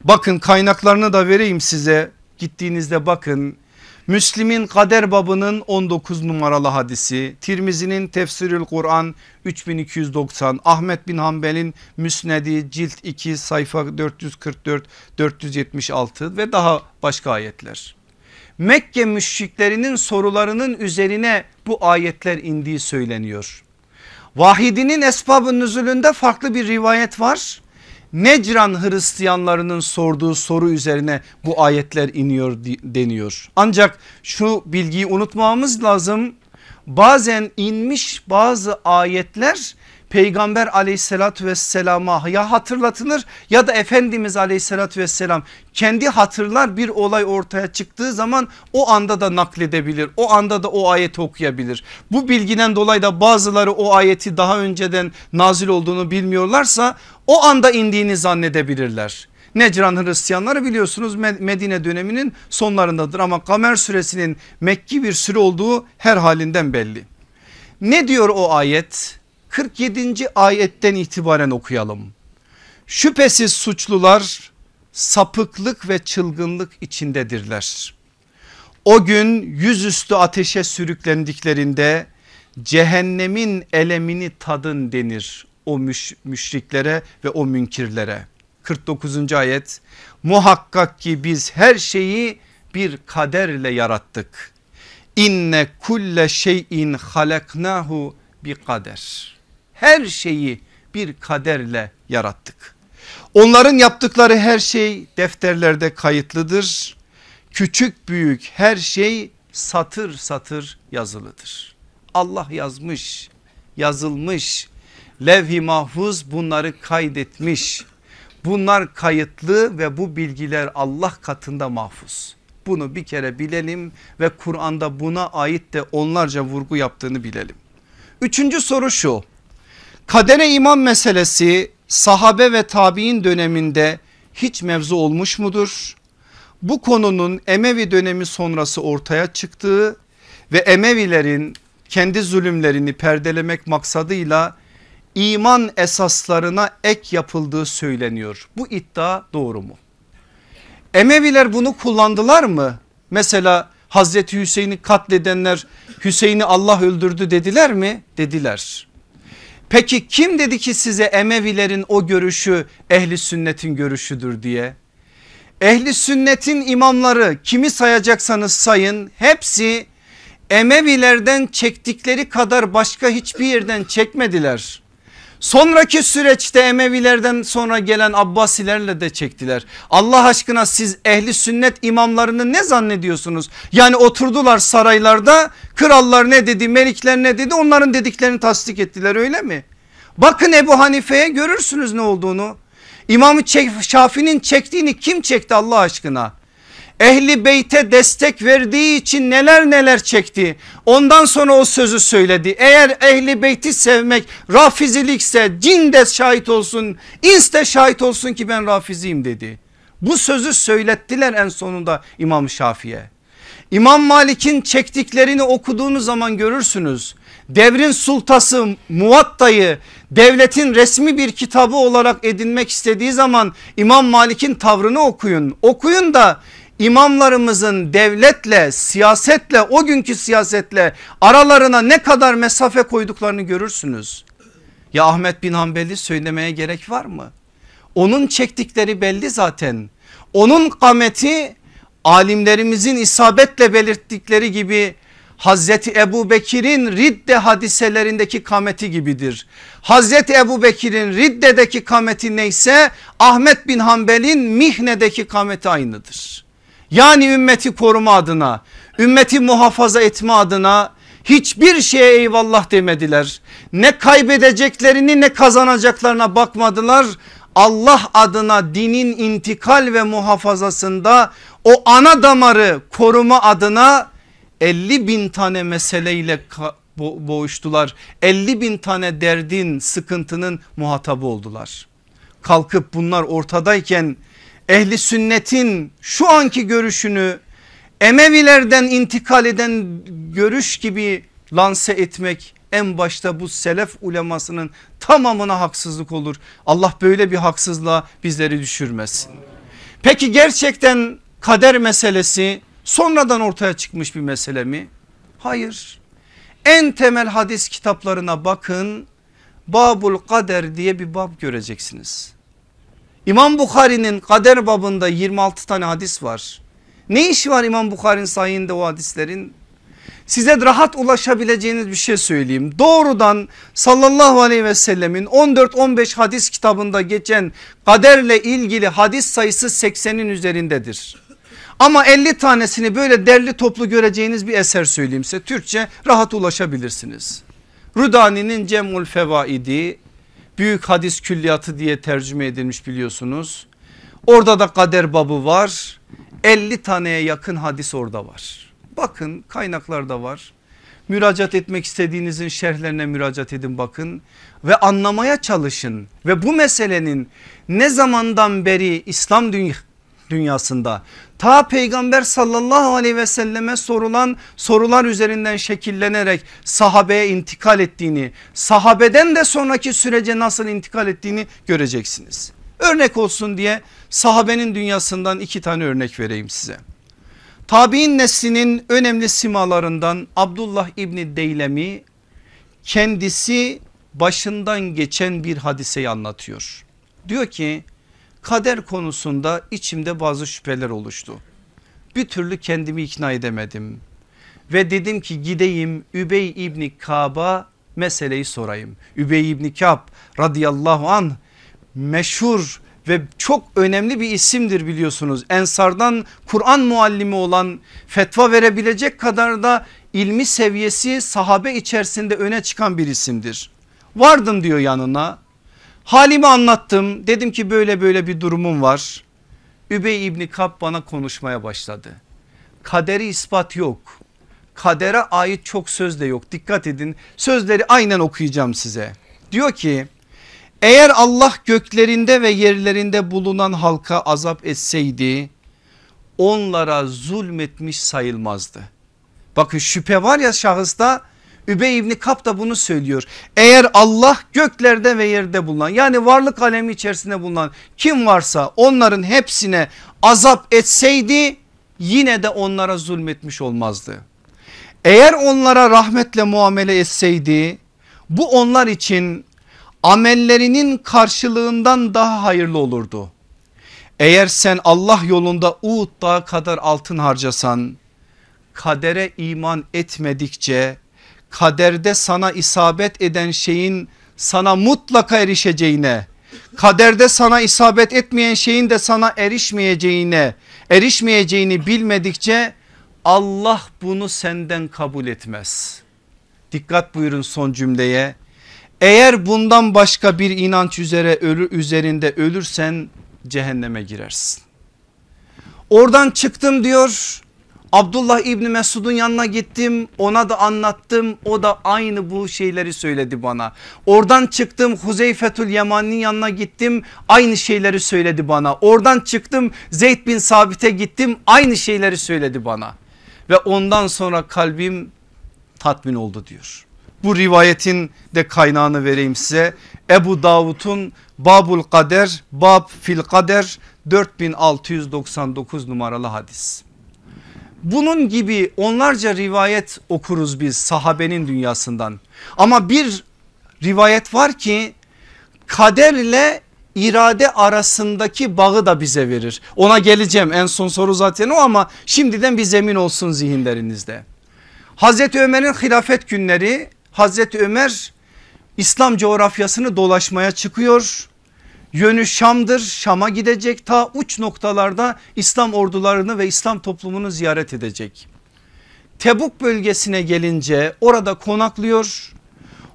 Bakın kaynaklarını da vereyim size gittiğinizde bakın Müslim'in kader babının 19 numaralı hadisi, Tirmizi'nin tefsirül Kur'an 3290, Ahmet bin Hanbel'in Müsnedi cilt 2 sayfa 444 476 ve daha başka ayetler. Mekke müşriklerinin sorularının üzerine bu ayetler indiği söyleniyor. Vahidinin esbabın nüzulünde farklı bir rivayet var. Necran Hristiyanlarının sorduğu soru üzerine bu ayetler iniyor deniyor. Ancak şu bilgiyi unutmamamız lazım. Bazen inmiş bazı ayetler peygamber aleyhissalatü vesselama ya hatırlatılır ya da Efendimiz aleyhissalatü vesselam kendi hatırlar bir olay ortaya çıktığı zaman o anda da nakledebilir. O anda da o ayeti okuyabilir. Bu bilgiden dolayı da bazıları o ayeti daha önceden nazil olduğunu bilmiyorlarsa o anda indiğini zannedebilirler. Necran Hristiyanları biliyorsunuz Medine döneminin sonlarındadır ama Kamer suresinin Mekki bir süre olduğu her halinden belli. Ne diyor o ayet? 47. ayetten itibaren okuyalım. Şüphesiz suçlular sapıklık ve çılgınlık içindedirler. O gün yüzüstü ateşe sürüklendiklerinde cehennemin elemini tadın denir o müş müşriklere ve o münkirlere. 49. ayet muhakkak ki biz her şeyi bir kaderle yarattık. İnne kulle şeyin halaknahu bir kader her şeyi bir kaderle yarattık. Onların yaptıkları her şey defterlerde kayıtlıdır. Küçük büyük her şey satır satır yazılıdır. Allah yazmış, yazılmış. Levh-i mahfuz bunları kaydetmiş. Bunlar kayıtlı ve bu bilgiler Allah katında mahfuz. Bunu bir kere bilelim ve Kur'an'da buna ait de onlarca vurgu yaptığını bilelim. Üçüncü soru şu Kadere iman meselesi sahabe ve tabi'in döneminde hiç mevzu olmuş mudur? Bu konunun Emevi dönemi sonrası ortaya çıktığı ve Emevilerin kendi zulümlerini perdelemek maksadıyla iman esaslarına ek yapıldığı söyleniyor. Bu iddia doğru mu? Emeviler bunu kullandılar mı? Mesela Hazreti Hüseyin'i katledenler Hüseyin'i Allah öldürdü dediler mi? Dediler. Peki kim dedi ki size Emevilerin o görüşü ehli sünnetin görüşüdür diye? Ehli sünnetin imamları kimi sayacaksanız sayın hepsi Emevilerden çektikleri kadar başka hiçbir yerden çekmediler. Sonraki süreçte Emevilerden sonra gelen Abbasilerle de çektiler. Allah aşkına siz ehli sünnet imamlarını ne zannediyorsunuz? Yani oturdular saraylarda krallar ne dedi melikler ne dedi onların dediklerini tasdik ettiler öyle mi? Bakın Ebu Hanife'ye görürsünüz ne olduğunu. İmam Şafii'nin çektiğini kim çekti Allah aşkına? Ehli beyte destek verdiği için neler neler çekti. Ondan sonra o sözü söyledi. Eğer ehli beyti sevmek rafizilikse cin de şahit olsun ins de şahit olsun ki ben rafiziyim dedi. Bu sözü söylettiler en sonunda İmam Şafii'ye. İmam Malik'in çektiklerini okuduğunuz zaman görürsünüz. Devrin sultası Muvatta'yı devletin resmi bir kitabı olarak edinmek istediği zaman İmam Malik'in tavrını okuyun. Okuyun da imamlarımızın devletle siyasetle o günkü siyasetle aralarına ne kadar mesafe koyduklarını görürsünüz. Ya Ahmet bin Hanbel'i söylemeye gerek var mı? Onun çektikleri belli zaten. Onun kameti alimlerimizin isabetle belirttikleri gibi Hazreti Ebu Bekir'in ridde hadiselerindeki kameti gibidir. Hazreti Ebu Bekir'in riddedeki kameti neyse Ahmet bin Hanbel'in mihnedeki kameti aynıdır. Yani ümmeti koruma adına ümmeti muhafaza etme adına hiçbir şeye eyvallah demediler. Ne kaybedeceklerini ne kazanacaklarına bakmadılar. Allah adına dinin intikal ve muhafazasında o ana damarı koruma adına 50 bin tane meseleyle boğuştular. 50 bin tane derdin sıkıntının muhatabı oldular. Kalkıp bunlar ortadayken ehli sünnetin şu anki görüşünü Emevilerden intikal eden görüş gibi lanse etmek en başta bu selef ulemasının tamamına haksızlık olur. Allah böyle bir haksızlığa bizleri düşürmesin. Peki gerçekten kader meselesi sonradan ortaya çıkmış bir mesele mi? Hayır. En temel hadis kitaplarına bakın. Babul Kader diye bir bab göreceksiniz. İmam Bukhari'nin kader babında 26 tane hadis var. Ne işi var İmam Bukhari'nin sayında o hadislerin? Size rahat ulaşabileceğiniz bir şey söyleyeyim. Doğrudan sallallahu aleyhi ve sellemin 14-15 hadis kitabında geçen kaderle ilgili hadis sayısı 80'in üzerindedir. Ama 50 tanesini böyle derli toplu göreceğiniz bir eser söyleyeyim size. Türkçe rahat ulaşabilirsiniz. Rudani'nin Cemul Fevaidi büyük hadis külliyatı diye tercüme edilmiş biliyorsunuz. Orada da kader babı var. 50 taneye yakın hadis orada var. Bakın kaynaklarda var. Müracaat etmek istediğinizin şerhlerine müracaat edin bakın ve anlamaya çalışın. Ve bu meselenin ne zamandan beri İslam dünyasında ta peygamber sallallahu aleyhi ve selleme sorulan sorular üzerinden şekillenerek sahabeye intikal ettiğini sahabeden de sonraki sürece nasıl intikal ettiğini göreceksiniz. Örnek olsun diye sahabenin dünyasından iki tane örnek vereyim size. Tabi'in neslinin önemli simalarından Abdullah İbni Deylemi kendisi başından geçen bir hadiseyi anlatıyor. Diyor ki kader konusunda içimde bazı şüpheler oluştu. Bir türlü kendimi ikna edemedim. Ve dedim ki gideyim Übey İbni Kab'a meseleyi sorayım. Übey İbni Kab radıyallahu an meşhur ve çok önemli bir isimdir biliyorsunuz. Ensardan Kur'an muallimi olan fetva verebilecek kadar da ilmi seviyesi sahabe içerisinde öne çıkan bir isimdir. Vardım diyor yanına halimi anlattım dedim ki böyle böyle bir durumum var. Übey İbni Kab bana konuşmaya başladı. Kaderi ispat yok. Kadere ait çok söz de yok dikkat edin sözleri aynen okuyacağım size. Diyor ki eğer Allah göklerinde ve yerlerinde bulunan halka azap etseydi onlara zulmetmiş sayılmazdı. Bakın şüphe var ya şahısta Übey İbni Kap da bunu söylüyor. Eğer Allah göklerde ve yerde bulunan yani varlık alemi içerisinde bulunan kim varsa onların hepsine azap etseydi yine de onlara zulmetmiş olmazdı. Eğer onlara rahmetle muamele etseydi bu onlar için amellerinin karşılığından daha hayırlı olurdu. Eğer sen Allah yolunda Uğud dağı kadar altın harcasan kadere iman etmedikçe kaderde sana isabet eden şeyin sana mutlaka erişeceğine kaderde sana isabet etmeyen şeyin de sana erişmeyeceğine erişmeyeceğini bilmedikçe Allah bunu senden kabul etmez. Dikkat buyurun son cümleye eğer bundan başka bir inanç üzere ölü üzerinde ölürsen cehenneme girersin. Oradan çıktım diyor. Abdullah İbni Mesud'un yanına gittim ona da anlattım o da aynı bu şeyleri söyledi bana. Oradan çıktım Huzeyfetül Yaman'ın yanına gittim aynı şeyleri söyledi bana. Oradan çıktım Zeyd bin Sabit'e gittim aynı şeyleri söyledi bana. Ve ondan sonra kalbim tatmin oldu diyor. Bu rivayetin de kaynağını vereyim size. Ebu Davud'un Babul Kader Bab fil Kader 4699 numaralı hadis. Bunun gibi onlarca rivayet okuruz biz sahabenin dünyasından. Ama bir rivayet var ki kaderle irade arasındaki bağı da bize verir. Ona geleceğim en son soru zaten o ama şimdiden bir zemin olsun zihinlerinizde. Hazreti Ömer'in hilafet günleri Hazreti Ömer İslam coğrafyasını dolaşmaya çıkıyor. Yönü Şam'dır Şam'a gidecek ta uç noktalarda İslam ordularını ve İslam toplumunu ziyaret edecek. Tebuk bölgesine gelince orada konaklıyor.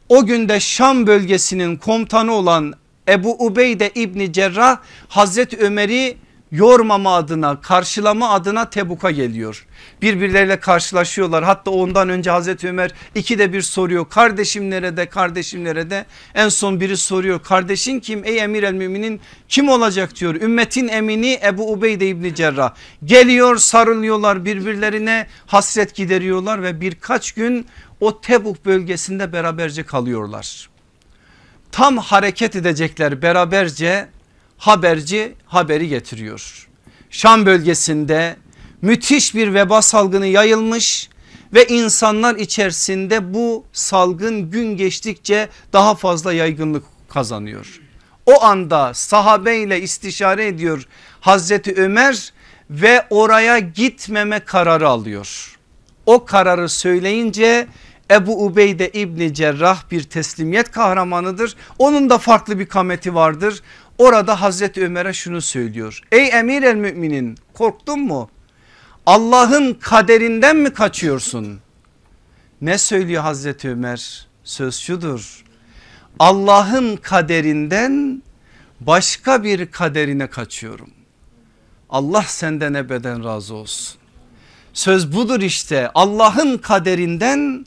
O günde Şam bölgesinin komutanı olan Ebu Ubeyde İbni Cerrah Hazreti Ömer'i yormama adına karşılama adına Tebuk'a geliyor. Birbirleriyle karşılaşıyorlar. Hatta ondan önce Hazreti Ömer iki de bir soruyor. Kardeşim nerede kardeşim nerede? En son biri soruyor. Kardeşin kim? Ey emir el müminin kim olacak diyor. Ümmetin emini Ebu Ubeyde İbni Cerrah. Geliyor sarılıyorlar birbirlerine hasret gideriyorlar ve birkaç gün o Tebuk bölgesinde beraberce kalıyorlar. Tam hareket edecekler beraberce haberci haberi getiriyor. Şam bölgesinde müthiş bir veba salgını yayılmış ve insanlar içerisinde bu salgın gün geçtikçe daha fazla yaygınlık kazanıyor. O anda sahabeyle istişare ediyor Hazreti Ömer ve oraya gitmeme kararı alıyor. O kararı söyleyince Ebu Ubeyde İbni Cerrah bir teslimiyet kahramanıdır. Onun da farklı bir kameti vardır. Orada Hazreti Ömer'e şunu söylüyor. Ey emir el müminin korktun mu? Allah'ın kaderinden mi kaçıyorsun? Ne söylüyor Hazreti Ömer? Söz şudur. Allah'ın kaderinden başka bir kaderine kaçıyorum. Allah senden ebeden razı olsun. Söz budur işte Allah'ın kaderinden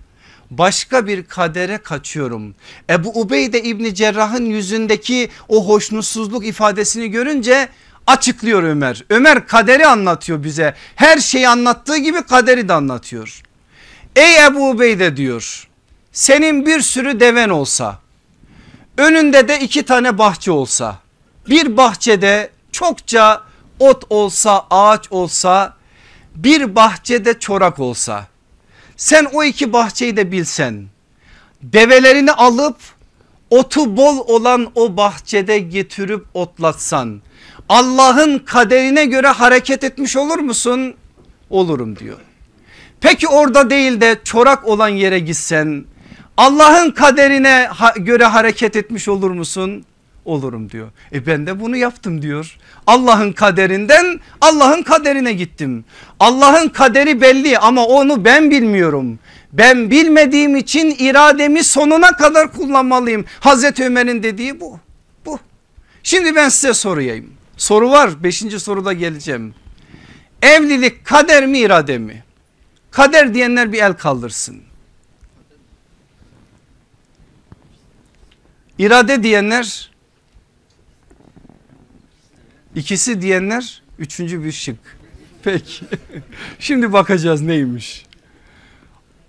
başka bir kadere kaçıyorum. Ebu Ubeyde İbni Cerrah'ın yüzündeki o hoşnutsuzluk ifadesini görünce açıklıyor Ömer. Ömer kaderi anlatıyor bize. Her şeyi anlattığı gibi kaderi de anlatıyor. Ey Ebu Ubeyde diyor senin bir sürü deven olsa önünde de iki tane bahçe olsa bir bahçede çokça ot olsa ağaç olsa bir bahçede çorak olsa sen o iki bahçeyi de bilsen develerini alıp otu bol olan o bahçede getirip otlatsan Allah'ın kaderine göre hareket etmiş olur musun? Olurum diyor. Peki orada değil de çorak olan yere gitsen Allah'ın kaderine göre hareket etmiş olur musun? Olurum diyor. E ben de bunu yaptım diyor. Allah'ın kaderinden Allah'ın kaderine gittim. Allah'ın kaderi belli ama onu ben bilmiyorum. Ben bilmediğim için irademi sonuna kadar kullanmalıyım. Hazreti Ömer'in dediği bu. Bu. Şimdi ben size sorayım. Soru var. Beşinci soruda geleceğim. Evlilik kader mi irade mi? Kader diyenler bir el kaldırsın. İrade diyenler ikisi diyenler üçüncü bir şık. Peki şimdi bakacağız neymiş.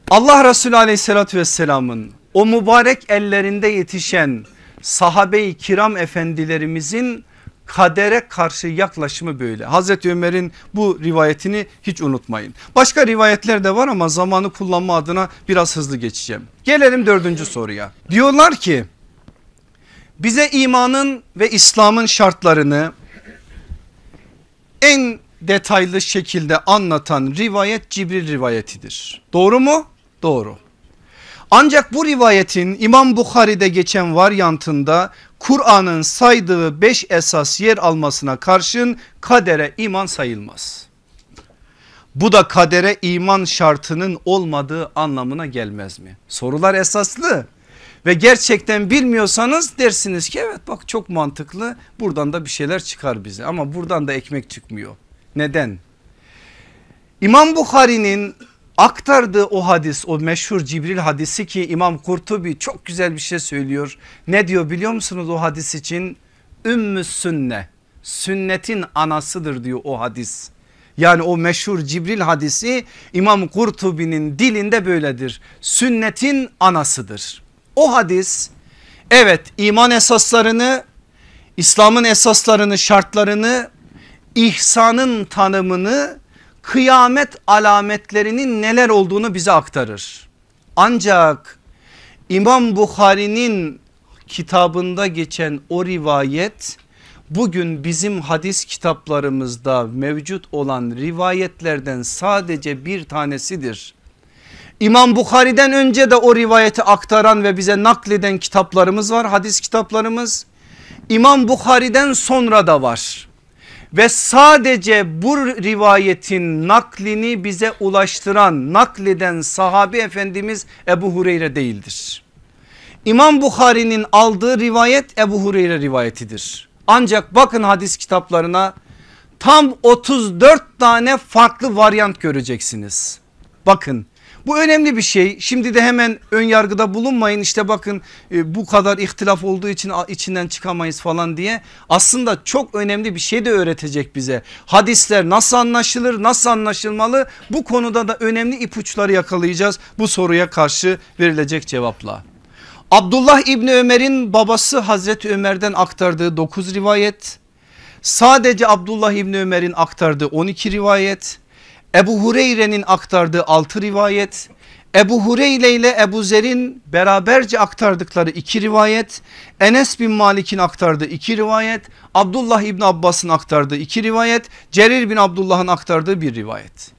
Allah Resulü aleyhissalatü vesselamın o mübarek ellerinde yetişen sahabe-i kiram efendilerimizin kadere karşı yaklaşımı böyle. Hazreti Ömer'in bu rivayetini hiç unutmayın. Başka rivayetler de var ama zamanı kullanma adına biraz hızlı geçeceğim. Gelelim dördüncü soruya. Diyorlar ki bize imanın ve İslam'ın şartlarını en detaylı şekilde anlatan rivayet Cibril rivayetidir. Doğru mu? Doğru. Ancak bu rivayetin İmam Bukhari'de geçen varyantında Kur'an'ın saydığı beş esas yer almasına karşın kadere iman sayılmaz. Bu da kadere iman şartının olmadığı anlamına gelmez mi? Sorular esaslı ve gerçekten bilmiyorsanız dersiniz ki evet bak çok mantıklı buradan da bir şeyler çıkar bize ama buradan da ekmek çıkmıyor. Neden? İmam Bukhari'nin aktardığı o hadis o meşhur Cibril hadisi ki İmam Kurtubi çok güzel bir şey söylüyor. Ne diyor biliyor musunuz o hadis için? Ümmü sünne sünnetin anasıdır diyor o hadis. Yani o meşhur Cibril hadisi İmam Kurtubi'nin dilinde böyledir. Sünnetin anasıdır. O hadis evet iman esaslarını İslam'ın esaslarını şartlarını ihsanın tanımını kıyamet alametlerinin neler olduğunu bize aktarır. Ancak İmam Bukhari'nin kitabında geçen o rivayet bugün bizim hadis kitaplarımızda mevcut olan rivayetlerden sadece bir tanesidir. İmam Bukhari'den önce de o rivayeti aktaran ve bize nakleden kitaplarımız var hadis kitaplarımız. İmam Bukhari'den sonra da var ve sadece bu rivayetin naklini bize ulaştıran nakleden sahabi efendimiz Ebu Hureyre değildir. İmam Bukhari'nin aldığı rivayet Ebu Hureyre rivayetidir. Ancak bakın hadis kitaplarına tam 34 tane farklı varyant göreceksiniz. Bakın bu önemli bir şey. Şimdi de hemen ön yargıda bulunmayın işte bakın e, bu kadar ihtilaf olduğu için içinden çıkamayız falan diye. Aslında çok önemli bir şey de öğretecek bize. Hadisler nasıl anlaşılır nasıl anlaşılmalı bu konuda da önemli ipuçları yakalayacağız bu soruya karşı verilecek cevapla. Abdullah İbni Ömer'in babası Hazreti Ömer'den aktardığı 9 rivayet. Sadece Abdullah İbni Ömer'in aktardığı 12 rivayet. Ebu Hureyre'nin aktardığı 6 rivayet. Ebu Hureyre ile Ebu Zer'in beraberce aktardıkları iki rivayet. Enes bin Malik'in aktardığı iki rivayet. Abdullah İbni Abbas'ın aktardığı iki rivayet. Cerir bin Abdullah'ın aktardığı bir rivayet.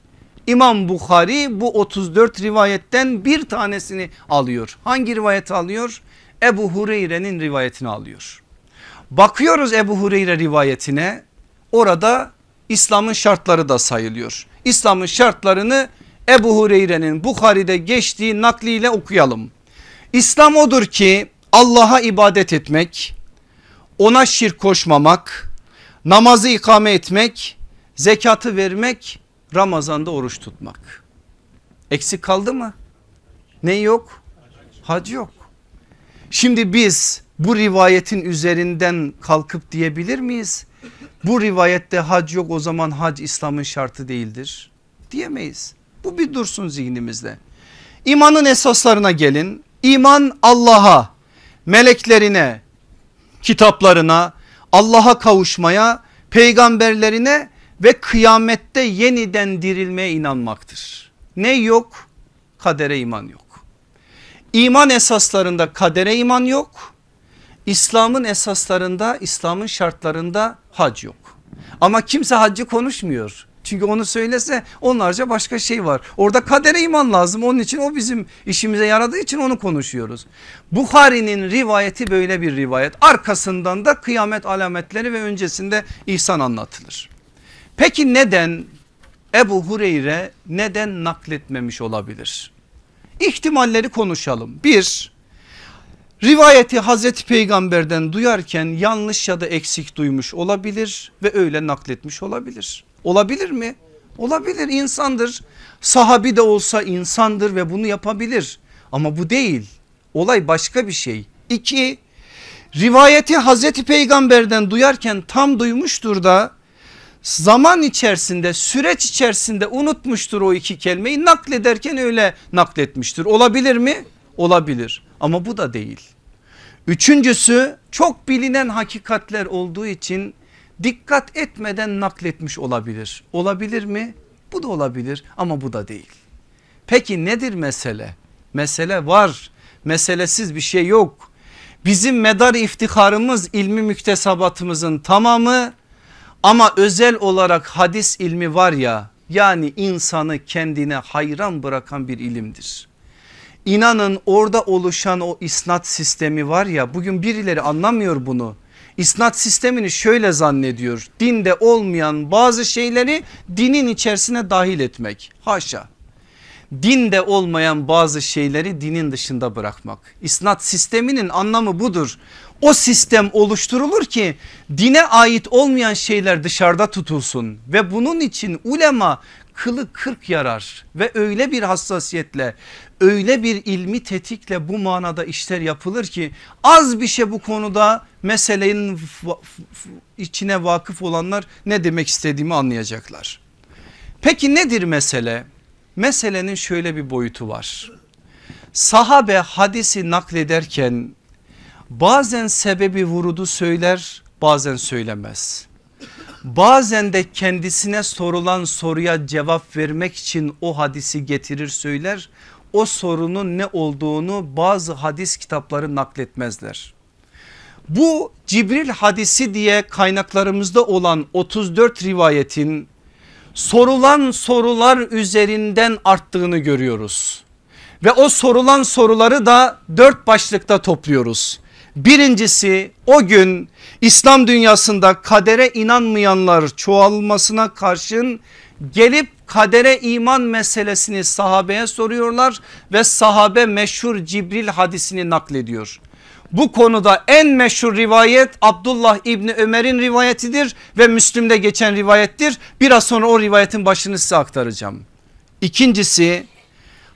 İmam Bukhari bu 34 rivayetten bir tanesini alıyor. Hangi rivayeti alıyor? Ebu Hureyre'nin rivayetini alıyor. Bakıyoruz Ebu Hureyre rivayetine orada İslam'ın şartları da sayılıyor. İslam'ın şartlarını Ebu Hureyre'nin Bukhari'de geçtiği nakliyle okuyalım. İslam odur ki Allah'a ibadet etmek, ona şirk koşmamak, namazı ikame etmek, zekatı vermek, Ramazan'da oruç tutmak. Eksik kaldı mı? Ne yok? Hac yok. Şimdi biz bu rivayetin üzerinden kalkıp diyebilir miyiz? Bu rivayette hac yok o zaman hac İslam'ın şartı değildir diyemeyiz. Bu bir dursun zihnimizde. İmanın esaslarına gelin. İman Allah'a, meleklerine, kitaplarına, Allah'a kavuşmaya, peygamberlerine ve kıyamette yeniden dirilmeye inanmaktır. Ne yok? Kadere iman yok. İman esaslarında kadere iman yok. İslam'ın esaslarında, İslam'ın şartlarında hac yok. Ama kimse haccı konuşmuyor. Çünkü onu söylese onlarca başka şey var. Orada kadere iman lazım. Onun için o bizim işimize yaradığı için onu konuşuyoruz. Bukhari'nin rivayeti böyle bir rivayet. Arkasından da kıyamet alametleri ve öncesinde ihsan anlatılır. Peki neden Ebu Hureyre neden nakletmemiş olabilir? İhtimalleri konuşalım. Bir, rivayeti Hazreti Peygamber'den duyarken yanlış ya da eksik duymuş olabilir ve öyle nakletmiş olabilir. Olabilir mi? Olabilir insandır. Sahabi de olsa insandır ve bunu yapabilir. Ama bu değil. Olay başka bir şey. İki, rivayeti Hazreti Peygamber'den duyarken tam duymuştur da zaman içerisinde süreç içerisinde unutmuştur o iki kelimeyi naklederken öyle nakletmiştir. Olabilir mi? Olabilir ama bu da değil. Üçüncüsü çok bilinen hakikatler olduğu için dikkat etmeden nakletmiş olabilir. Olabilir mi? Bu da olabilir ama bu da değil. Peki nedir mesele? Mesele var. Meselesiz bir şey yok. Bizim medar iftiharımız ilmi müktesabatımızın tamamı ama özel olarak hadis ilmi var ya yani insanı kendine hayran bırakan bir ilimdir. İnanın orada oluşan o isnat sistemi var ya bugün birileri anlamıyor bunu. İsnat sistemini şöyle zannediyor. Dinde olmayan bazı şeyleri dinin içerisine dahil etmek. Haşa. Dinde olmayan bazı şeyleri dinin dışında bırakmak. İsnat sisteminin anlamı budur. O sistem oluşturulur ki dine ait olmayan şeyler dışarıda tutulsun ve bunun için ulema kılı kırk yarar ve öyle bir hassasiyetle öyle bir ilmi tetikle bu manada işler yapılır ki az bir şey bu konuda meselenin içine vakıf olanlar ne demek istediğimi anlayacaklar. Peki nedir mesele? Meselenin şöyle bir boyutu var. Sahabe hadisi naklederken bazen sebebi vurudu söyler bazen söylemez. Bazen de kendisine sorulan soruya cevap vermek için o hadisi getirir söyler. O sorunun ne olduğunu bazı hadis kitapları nakletmezler. Bu Cibril hadisi diye kaynaklarımızda olan 34 rivayetin sorulan sorular üzerinden arttığını görüyoruz. Ve o sorulan soruları da dört başlıkta topluyoruz. Birincisi o gün İslam dünyasında kadere inanmayanlar çoğalmasına karşın gelip kadere iman meselesini sahabeye soruyorlar ve sahabe meşhur Cibril hadisini naklediyor. Bu konuda en meşhur rivayet Abdullah İbni Ömer'in rivayetidir ve Müslüm'de geçen rivayettir. Biraz sonra o rivayetin başını size aktaracağım. İkincisi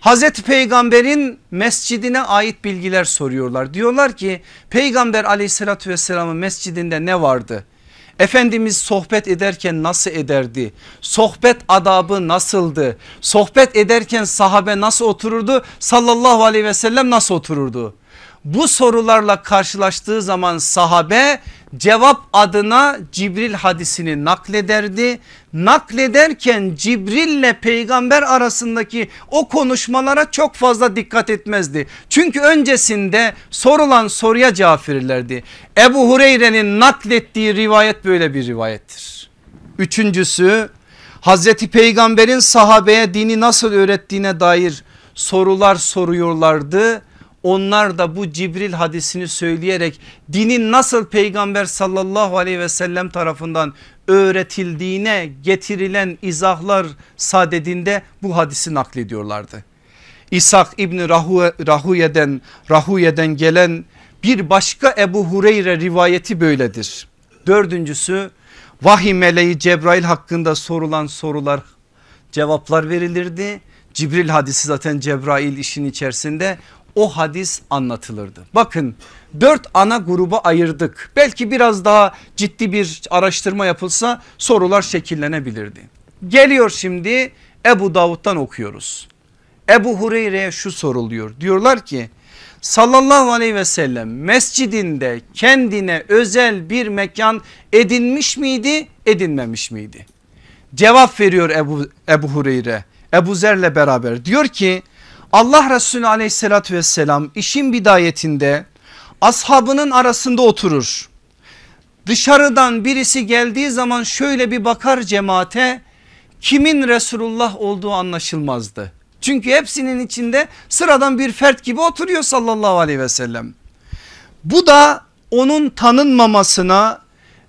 Hazreti Peygamber'in mescidine ait bilgiler soruyorlar. Diyorlar ki Peygamber aleyhissalatü vesselamın mescidinde ne vardı? Efendimiz sohbet ederken nasıl ederdi? Sohbet adabı nasıldı? Sohbet ederken sahabe nasıl otururdu? Sallallahu aleyhi ve sellem nasıl otururdu? Bu sorularla karşılaştığı zaman sahabe cevap adına Cibril hadisini naklederdi. Naklederken Cibril ile peygamber arasındaki o konuşmalara çok fazla dikkat etmezdi. Çünkü öncesinde sorulan soruya cevap verirlerdi. Ebu Hureyre'nin naklettiği rivayet böyle bir rivayettir. Üçüncüsü Hazreti Peygamber'in sahabeye dini nasıl öğrettiğine dair sorular soruyorlardı onlar da bu Cibril hadisini söyleyerek dinin nasıl peygamber sallallahu aleyhi ve sellem tarafından öğretildiğine getirilen izahlar sadedinde bu hadisi naklediyorlardı. İshak İbni Rahuye'den, Rahuye'den gelen bir başka Ebu Hureyre rivayeti böyledir. Dördüncüsü vahiy meleği Cebrail hakkında sorulan sorular cevaplar verilirdi. Cibril hadisi zaten Cebrail işin içerisinde o hadis anlatılırdı. Bakın dört ana gruba ayırdık. Belki biraz daha ciddi bir araştırma yapılsa sorular şekillenebilirdi. Geliyor şimdi Ebu Davud'dan okuyoruz. Ebu Hureyre'ye şu soruluyor. Diyorlar ki sallallahu aleyhi ve sellem mescidinde kendine özel bir mekan edinmiş miydi edinmemiş miydi? Cevap veriyor Ebu, Ebu Hureyre Ebu Zer'le beraber diyor ki Allah Resulü aleyhissalatü vesselam işin bidayetinde ashabının arasında oturur. Dışarıdan birisi geldiği zaman şöyle bir bakar cemaate kimin Resulullah olduğu anlaşılmazdı. Çünkü hepsinin içinde sıradan bir fert gibi oturuyor sallallahu aleyhi ve sellem. Bu da onun tanınmamasına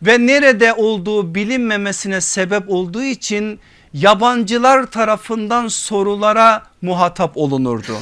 ve nerede olduğu bilinmemesine sebep olduğu için yabancılar tarafından sorulara muhatap olunurdu.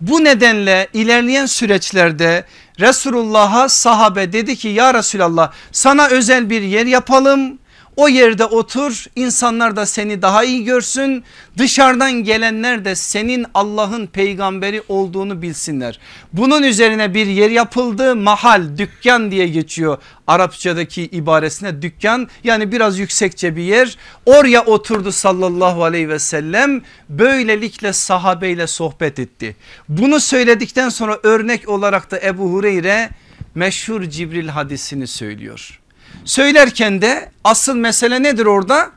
Bu nedenle ilerleyen süreçlerde Resulullah'a sahabe dedi ki ya Resulallah sana özel bir yer yapalım o yerde otur insanlar da seni daha iyi görsün dışarıdan gelenler de senin Allah'ın peygamberi olduğunu bilsinler. Bunun üzerine bir yer yapıldı mahal dükkan diye geçiyor Arapçadaki ibaresine dükkan yani biraz yüksekçe bir yer oraya oturdu sallallahu aleyhi ve sellem böylelikle sahabeyle sohbet etti. Bunu söyledikten sonra örnek olarak da Ebu Hureyre meşhur Cibril hadisini söylüyor. Söylerken de asıl mesele nedir orada?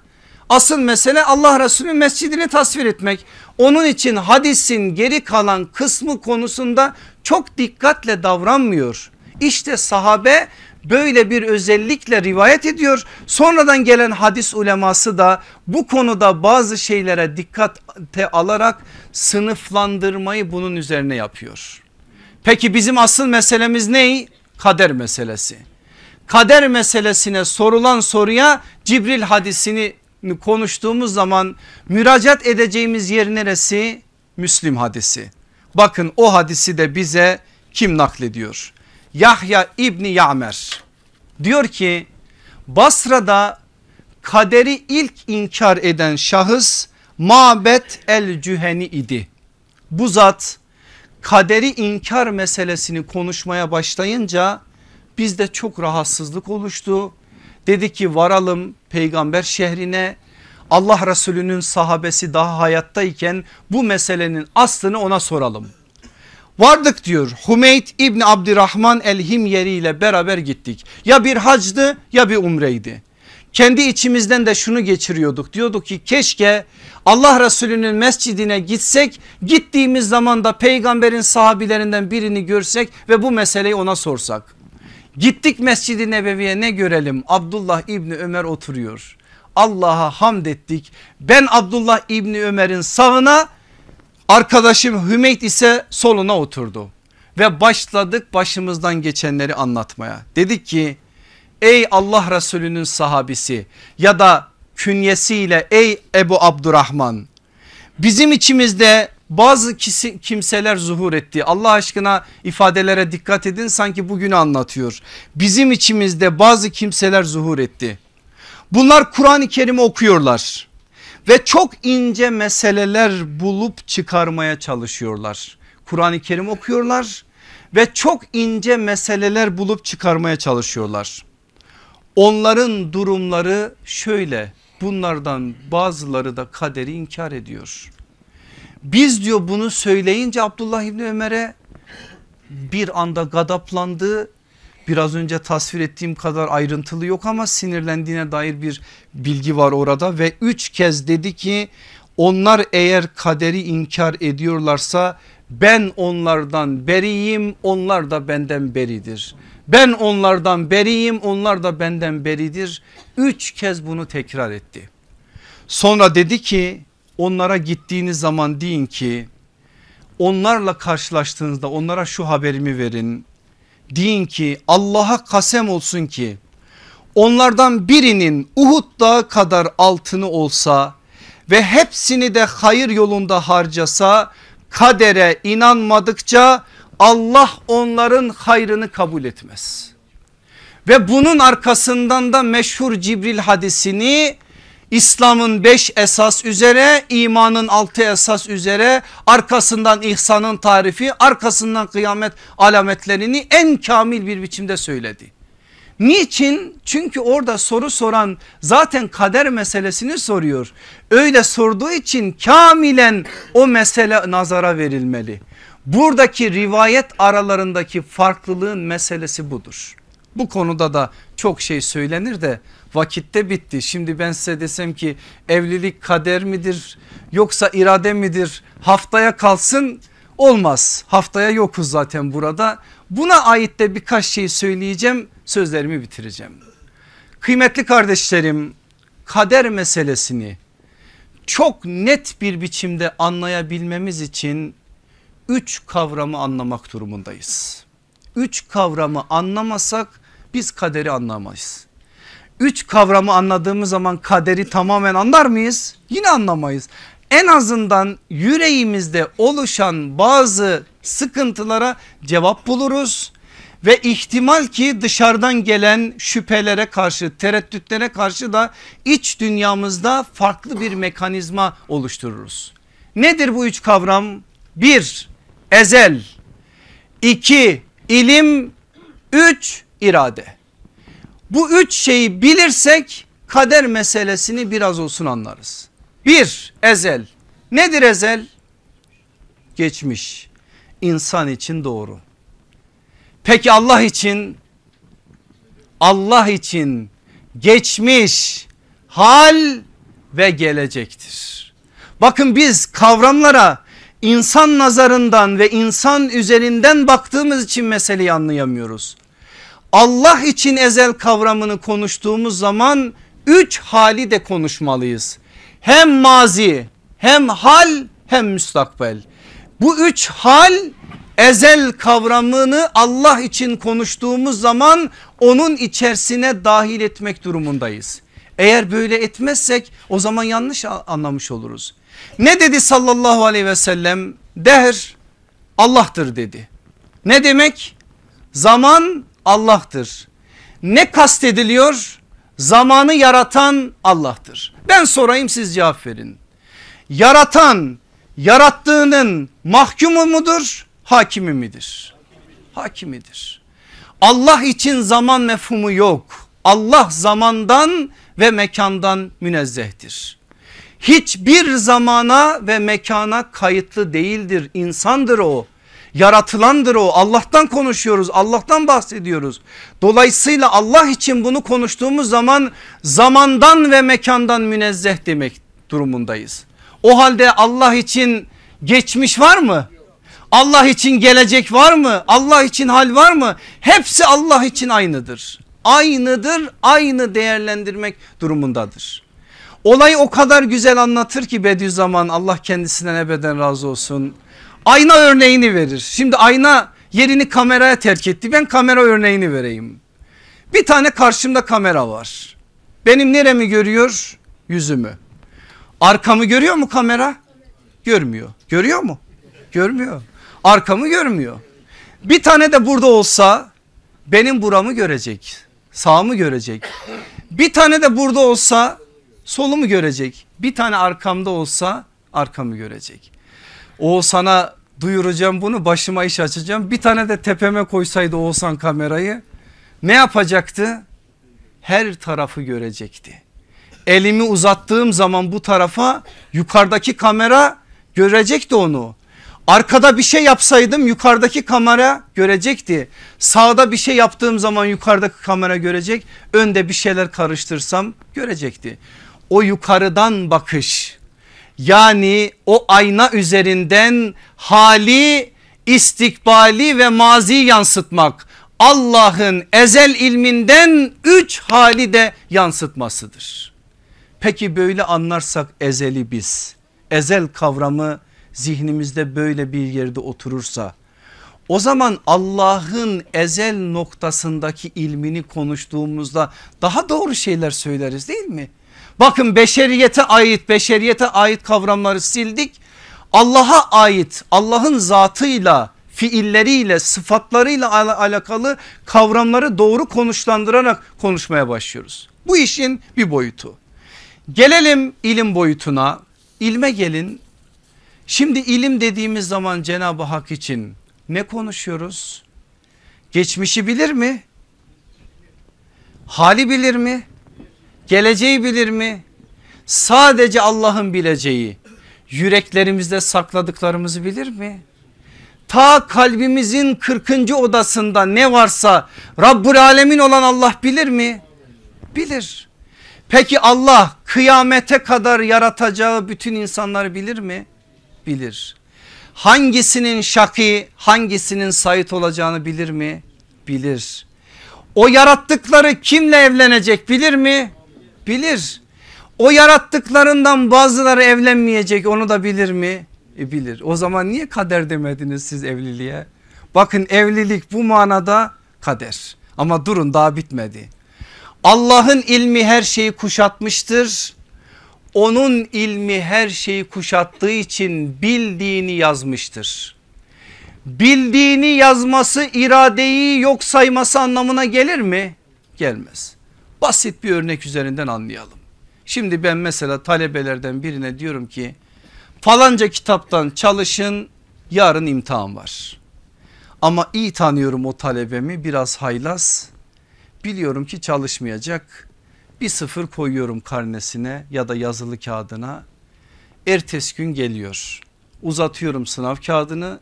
Asıl mesele Allah Resulü'nün mescidini tasvir etmek. Onun için hadisin geri kalan kısmı konusunda çok dikkatle davranmıyor. İşte sahabe böyle bir özellikle rivayet ediyor. Sonradan gelen hadis uleması da bu konuda bazı şeylere dikkate alarak sınıflandırmayı bunun üzerine yapıyor. Peki bizim asıl meselemiz ne? Kader meselesi kader meselesine sorulan soruya Cibril hadisini konuştuğumuz zaman müracaat edeceğimiz yer neresi? Müslim hadisi. Bakın o hadisi de bize kim naklediyor? Yahya İbni Ya'mer diyor ki Basra'da kaderi ilk inkar eden şahıs Mabet el Cüheni idi. Bu zat kaderi inkar meselesini konuşmaya başlayınca Bizde çok rahatsızlık oluştu. Dedi ki varalım peygamber şehrine Allah Resulü'nün sahabesi daha hayattayken bu meselenin aslını ona soralım. Vardık diyor Hümeyt İbni Abdurrahman el Himyeri ile beraber gittik. Ya bir hacdı ya bir umreydi. Kendi içimizden de şunu geçiriyorduk diyorduk ki keşke Allah Resulü'nün mescidine gitsek gittiğimiz zaman da peygamberin sahabilerinden birini görsek ve bu meseleyi ona sorsak. Gittik Mescid-i Nebevi'ye ne görelim Abdullah İbni Ömer oturuyor. Allah'a hamd ettik. Ben Abdullah İbni Ömer'in sağına arkadaşım Hümeyt ise soluna oturdu. Ve başladık başımızdan geçenleri anlatmaya. Dedik ki ey Allah Resulü'nün sahabisi ya da künyesiyle ey Ebu Abdurrahman bizim içimizde bazı kimseler zuhur etti. Allah aşkına ifadelere dikkat edin sanki bugünü anlatıyor. Bizim içimizde bazı kimseler zuhur etti. Bunlar Kur'an-ı Kerim'i okuyorlar ve çok ince meseleler bulup çıkarmaya çalışıyorlar. Kur'an-ı Kerim okuyorlar ve çok ince meseleler bulup çıkarmaya çalışıyorlar. Onların durumları şöyle bunlardan bazıları da kaderi inkar ediyor. Biz diyor bunu söyleyince Abdullah İbni Ömer'e bir anda gadaplandı. Biraz önce tasvir ettiğim kadar ayrıntılı yok ama sinirlendiğine dair bir bilgi var orada ve üç kez dedi ki onlar eğer kaderi inkar ediyorlarsa ben onlardan beriyim onlar da benden beridir. Ben onlardan beriyim onlar da benden beridir. Üç kez bunu tekrar etti. Sonra dedi ki onlara gittiğiniz zaman deyin ki onlarla karşılaştığınızda onlara şu haberimi verin. Deyin ki Allah'a kasem olsun ki onlardan birinin Uhud dağı kadar altını olsa ve hepsini de hayır yolunda harcasa kadere inanmadıkça Allah onların hayrını kabul etmez. Ve bunun arkasından da meşhur Cibril hadisini İslam'ın beş esas üzere imanın altı esas üzere arkasından ihsanın tarifi arkasından kıyamet alametlerini en kamil bir biçimde söyledi. Niçin? Çünkü orada soru soran zaten kader meselesini soruyor. Öyle sorduğu için kamilen o mesele nazara verilmeli. Buradaki rivayet aralarındaki farklılığın meselesi budur. Bu konuda da çok şey söylenir de vakitte bitti. Şimdi ben size desem ki evlilik kader midir yoksa irade midir haftaya kalsın olmaz. Haftaya yokuz zaten burada. Buna ait de birkaç şey söyleyeceğim sözlerimi bitireceğim. Kıymetli kardeşlerim kader meselesini çok net bir biçimde anlayabilmemiz için üç kavramı anlamak durumundayız. Üç kavramı anlamasak biz kaderi anlamayız. Üç kavramı anladığımız zaman kaderi tamamen anlar mıyız? Yine anlamayız. En azından yüreğimizde oluşan bazı sıkıntılara cevap buluruz ve ihtimal ki dışarıdan gelen şüphelere karşı tereddütlere karşı da iç dünyamızda farklı bir mekanizma oluştururuz. Nedir bu üç kavram? Bir ezel, iki ilim, üç irade. Bu üç şeyi bilirsek kader meselesini biraz olsun anlarız. Bir ezel nedir ezel? Geçmiş insan için doğru. Peki Allah için Allah için geçmiş hal ve gelecektir. Bakın biz kavramlara insan nazarından ve insan üzerinden baktığımız için meseleyi anlayamıyoruz. Allah için ezel kavramını konuştuğumuz zaman üç hali de konuşmalıyız. Hem mazi hem hal hem müstakbel. Bu üç hal ezel kavramını Allah için konuştuğumuz zaman onun içerisine dahil etmek durumundayız. Eğer böyle etmezsek o zaman yanlış anlamış oluruz. Ne dedi sallallahu aleyhi ve sellem? Dehr Allah'tır dedi. Ne demek? Zaman Allah'tır. Ne kastediliyor? Zamanı yaratan Allah'tır. Ben sorayım siz cevap verin. Yaratan yarattığının mahkumu mudur? Hakimi midir? Hakimidir. Allah için zaman mefhumu yok. Allah zamandan ve mekandan münezzehtir. Hiçbir zamana ve mekana kayıtlı değildir. İnsandır o yaratılandır o Allah'tan konuşuyoruz Allah'tan bahsediyoruz. Dolayısıyla Allah için bunu konuştuğumuz zaman zamandan ve mekandan münezzeh demek durumundayız. O halde Allah için geçmiş var mı? Allah için gelecek var mı? Allah için hal var mı? Hepsi Allah için aynıdır. Aynıdır aynı değerlendirmek durumundadır. Olayı o kadar güzel anlatır ki Bediüzzaman Allah kendisinden ebeden razı olsun ayna örneğini verir. Şimdi ayna yerini kameraya terk etti. Ben kamera örneğini vereyim. Bir tane karşımda kamera var. Benim neremi görüyor? Yüzümü. Arkamı görüyor mu kamera? Görmüyor. Görüyor mu? Görmüyor. Arkamı görmüyor. Bir tane de burada olsa benim buramı görecek. Sağımı görecek. Bir tane de burada olsa solumu görecek. Bir tane arkamda olsa arkamı görecek. O sana duyuracağım bunu başıma iş açacağım. Bir tane de tepeme koysaydı Oğuzhan kamerayı ne yapacaktı? Her tarafı görecekti. Elimi uzattığım zaman bu tarafa yukarıdaki kamera görecekti onu. Arkada bir şey yapsaydım yukarıdaki kamera görecekti. Sağda bir şey yaptığım zaman yukarıdaki kamera görecek. Önde bir şeyler karıştırsam görecekti. O yukarıdan bakış yani o ayna üzerinden hali istikbali ve mazi yansıtmak Allah'ın ezel ilminden üç hali de yansıtmasıdır. Peki böyle anlarsak ezeli biz ezel kavramı zihnimizde böyle bir yerde oturursa o zaman Allah'ın ezel noktasındaki ilmini konuştuğumuzda daha doğru şeyler söyleriz değil mi? Bakın beşeriyete ait beşeriyete ait kavramları sildik. Allah'a ait Allah'ın zatıyla fiilleriyle sıfatlarıyla al alakalı kavramları doğru konuşlandırarak konuşmaya başlıyoruz. Bu işin bir boyutu. Gelelim ilim boyutuna. İlme gelin. Şimdi ilim dediğimiz zaman Cenab-ı Hak için ne konuşuyoruz? Geçmişi bilir mi? Hali bilir mi? Geleceği bilir mi? Sadece Allah'ın bileceği yüreklerimizde sakladıklarımızı bilir mi? Ta kalbimizin 40. odasında ne varsa Rabbul Alemin olan Allah bilir mi? Bilir. Peki Allah kıyamete kadar yaratacağı bütün insanları bilir mi? Bilir. Hangisinin şaki hangisinin sayit olacağını bilir mi? Bilir. O yarattıkları kimle evlenecek bilir mi? Bilir. O yarattıklarından bazıları evlenmeyecek onu da bilir mi? E bilir. O zaman niye kader demediniz siz evliliğe? Bakın evlilik bu manada kader. Ama durun daha bitmedi. Allah'ın ilmi her şeyi kuşatmıştır. Onun ilmi her şeyi kuşattığı için bildiğini yazmıştır. Bildiğini yazması iradeyi yok sayması anlamına gelir mi? Gelmez. Basit bir örnek üzerinden anlayalım. Şimdi ben mesela talebelerden birine diyorum ki falanca kitaptan çalışın yarın imtihan var. Ama iyi tanıyorum o talebemi biraz haylaz. Biliyorum ki çalışmayacak. Bir sıfır koyuyorum karnesine ya da yazılı kağıdına. Ertesi gün geliyor. Uzatıyorum sınav kağıdını.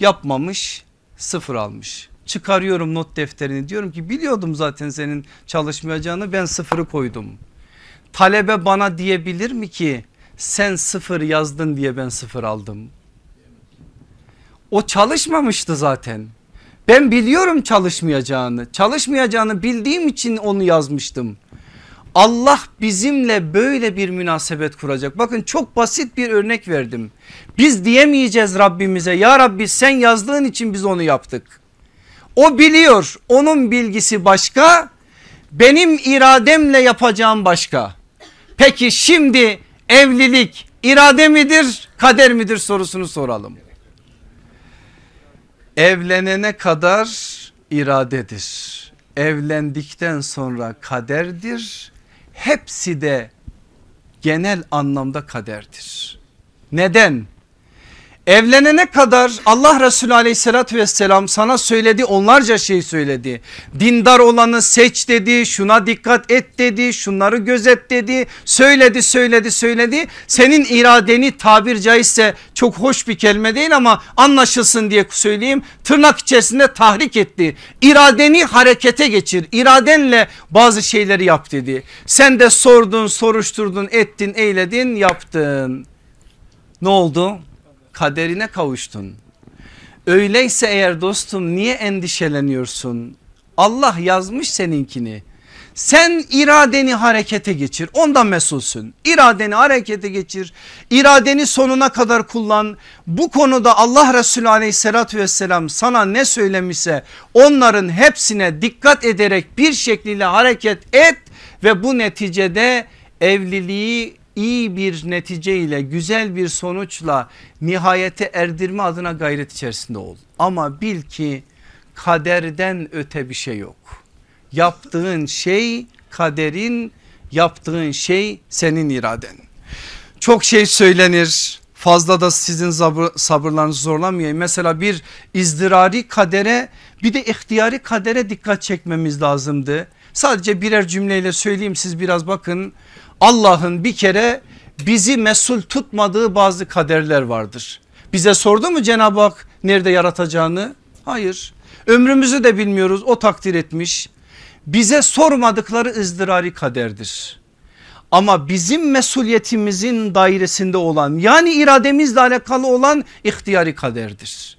Yapmamış sıfır almış çıkarıyorum not defterini diyorum ki biliyordum zaten senin çalışmayacağını ben sıfırı koydum. Talebe bana diyebilir mi ki sen sıfır yazdın diye ben sıfır aldım. O çalışmamıştı zaten. Ben biliyorum çalışmayacağını. Çalışmayacağını bildiğim için onu yazmıştım. Allah bizimle böyle bir münasebet kuracak. Bakın çok basit bir örnek verdim. Biz diyemeyeceğiz Rabbimize ya Rabbi sen yazdığın için biz onu yaptık. O biliyor onun bilgisi başka benim irademle yapacağım başka. Peki şimdi evlilik irade midir kader midir sorusunu soralım. Evlenene kadar iradedir. Evlendikten sonra kaderdir. Hepsi de genel anlamda kaderdir. Neden? Evlenene kadar Allah Resulü aleyhissalatü vesselam sana söyledi onlarca şey söyledi. Dindar olanı seç dedi şuna dikkat et dedi şunları gözet dedi söyledi söyledi söyledi. Senin iradeni tabir caizse çok hoş bir kelime değil ama anlaşılsın diye söyleyeyim tırnak içerisinde tahrik etti. İradeni harekete geçir iradenle bazı şeyleri yap dedi. Sen de sordun soruşturdun ettin eyledin yaptın. Ne oldu? Kaderine kavuştun. Öyleyse eğer dostum niye endişeleniyorsun? Allah yazmış seninkini. Sen iradeni harekete geçir ondan mesulsün. İradeni harekete geçir. İradeni sonuna kadar kullan. Bu konuda Allah Resulü aleyhissalatü vesselam sana ne söylemişse onların hepsine dikkat ederek bir şekilde hareket et ve bu neticede evliliği iyi bir netice ile güzel bir sonuçla nihayete erdirme adına gayret içerisinde ol. Ama bil ki kaderden öte bir şey yok. Yaptığın şey kaderin yaptığın şey senin iraden. Çok şey söylenir fazla da sizin sabır, sabırlarınızı zorlamayayım. Mesela bir izdirari kadere bir de ihtiyari kadere dikkat çekmemiz lazımdı. Sadece birer cümleyle söyleyeyim siz biraz bakın. Allah'ın bir kere bizi mesul tutmadığı bazı kaderler vardır. Bize sordu mu Cenab-ı Hak nerede yaratacağını? Hayır. Ömrümüzü de bilmiyoruz o takdir etmiş. Bize sormadıkları ızdırari kaderdir. Ama bizim mesuliyetimizin dairesinde olan yani irademizle alakalı olan ihtiyari kaderdir.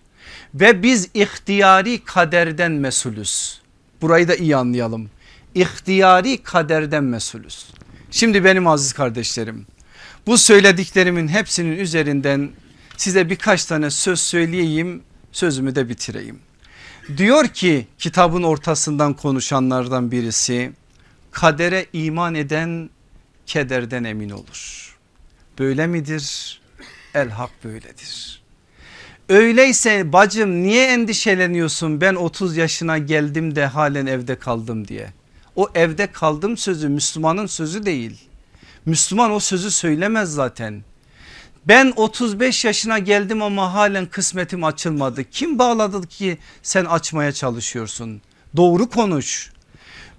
Ve biz ihtiyari kaderden mesulüz. Burayı da iyi anlayalım. İhtiyari kaderden mesulüz. Şimdi benim aziz kardeşlerim bu söylediklerimin hepsinin üzerinden size birkaç tane söz söyleyeyim sözümü de bitireyim. Diyor ki kitabın ortasından konuşanlardan birisi kadere iman eden kederden emin olur. Böyle midir? El hak böyledir. Öyleyse bacım niye endişeleniyorsun ben 30 yaşına geldim de halen evde kaldım diye. O evde kaldım sözü Müslümanın sözü değil. Müslüman o sözü söylemez zaten. Ben 35 yaşına geldim ama halen kısmetim açılmadı. Kim bağladı ki sen açmaya çalışıyorsun? Doğru konuş.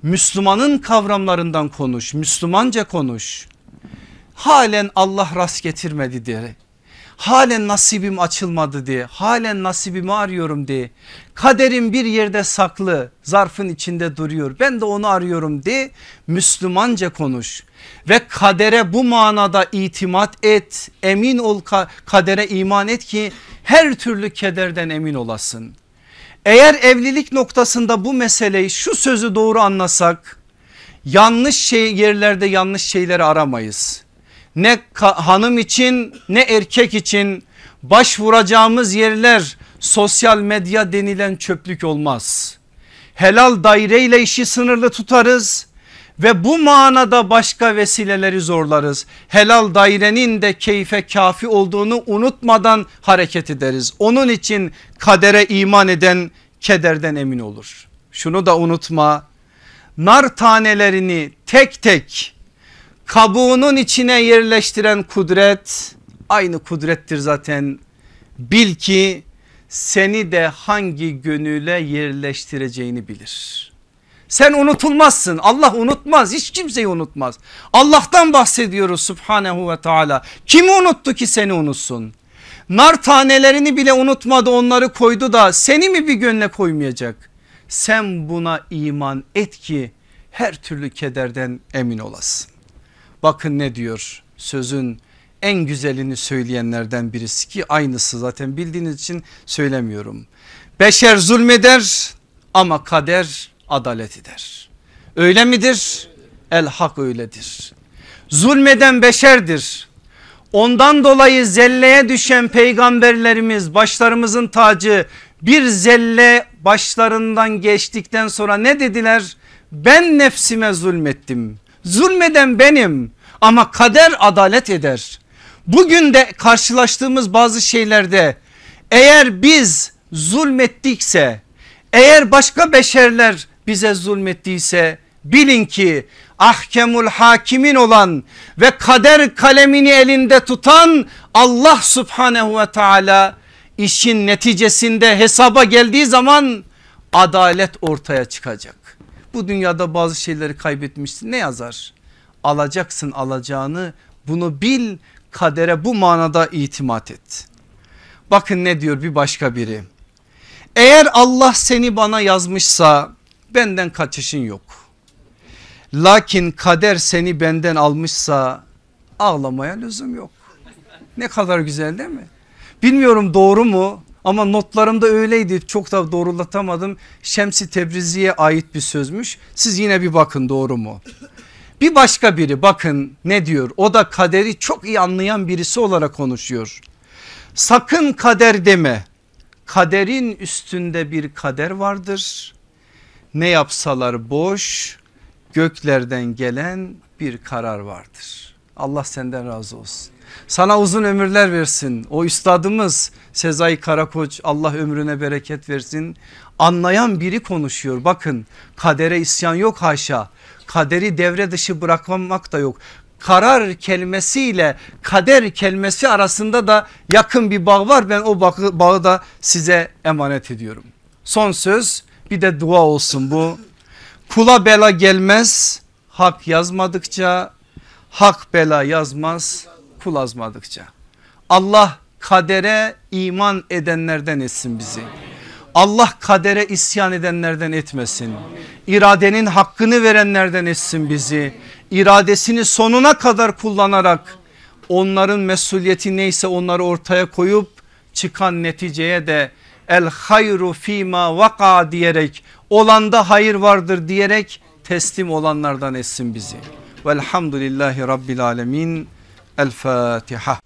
Müslümanın kavramlarından konuş. Müslümanca konuş. Halen Allah rast getirmedi diye. Halen nasibim açılmadı diye. Halen nasibimi arıyorum diye. Kaderim bir yerde saklı zarfın içinde duruyor. Ben de onu arıyorum diye Müslümanca konuş. Ve kadere bu manada itimat et. Emin ol kadere iman et ki her türlü kederden emin olasın. Eğer evlilik noktasında bu meseleyi şu sözü doğru anlasak yanlış şey yerlerde yanlış şeyleri aramayız. Ne hanım için ne erkek için başvuracağımız yerler sosyal medya denilen çöplük olmaz. Helal daireyle işi sınırlı tutarız ve bu manada başka vesileleri zorlarız. Helal dairenin de keyfe kafi olduğunu unutmadan hareket ederiz. Onun için kadere iman eden kederden emin olur. Şunu da unutma nar tanelerini tek tek kabuğunun içine yerleştiren kudret aynı kudrettir zaten. Bil ki seni de hangi gönüle yerleştireceğini bilir. Sen unutulmazsın Allah unutmaz hiç kimseyi unutmaz. Allah'tan bahsediyoruz subhanehu ve teala. Kimi unuttu ki seni unutsun? Nar tanelerini bile unutmadı onları koydu da seni mi bir gönle koymayacak? Sen buna iman et ki her türlü kederden emin olasın. Bakın ne diyor sözün en güzelini söyleyenlerden birisi ki aynısı zaten bildiğiniz için söylemiyorum. Beşer zulmeder ama kader adalet eder. Öyle midir? El hak öyledir. Zulmeden beşerdir. Ondan dolayı zelleye düşen peygamberlerimiz başlarımızın tacı bir zelle başlarından geçtikten sonra ne dediler? Ben nefsime zulmettim. Zulmeden benim ama kader adalet eder. Bugün de karşılaştığımız bazı şeylerde eğer biz zulmettikse eğer başka beşerler bize zulmettiyse bilin ki ahkemul hakimin olan ve kader kalemini elinde tutan Allah subhanehu ve teala işin neticesinde hesaba geldiği zaman adalet ortaya çıkacak. Bu dünyada bazı şeyleri kaybetmişsin ne yazar? Alacaksın alacağını bunu bil kadere bu manada itimat et. Bakın ne diyor bir başka biri. Eğer Allah seni bana yazmışsa benden kaçışın yok. Lakin kader seni benden almışsa ağlamaya lüzum yok. Ne kadar güzel değil mi? Bilmiyorum doğru mu ama notlarımda öyleydi çok da doğrulatamadım. Şemsi Tebrizi'ye ait bir sözmüş. Siz yine bir bakın doğru mu? Bir başka biri bakın ne diyor o da kaderi çok iyi anlayan birisi olarak konuşuyor. Sakın kader deme kaderin üstünde bir kader vardır. Ne yapsalar boş göklerden gelen bir karar vardır. Allah senden razı olsun. Sana uzun ömürler versin. O üstadımız Sezai Karakoç Allah ömrüne bereket versin. Anlayan biri konuşuyor. Bakın kadere isyan yok haşa. Kaderi devre dışı bırakmamak da yok. Karar kelimesiyle kader kelimesi arasında da yakın bir bağ var. Ben o bağı, bağı da size emanet ediyorum. Son söz bir de dua olsun bu. Kula bela gelmez hak yazmadıkça hak bela yazmaz kul azmadıkça. Allah kadere iman edenlerden etsin bizi. Allah kadere isyan edenlerden etmesin. İradenin hakkını verenlerden etsin bizi. İradesini sonuna kadar kullanarak onların mesuliyeti neyse onları ortaya koyup çıkan neticeye de el hayru fima vaka diyerek olanda hayır vardır diyerek teslim olanlardan etsin bizi. Velhamdülillahi Rabbil Alemin. El Fatiha.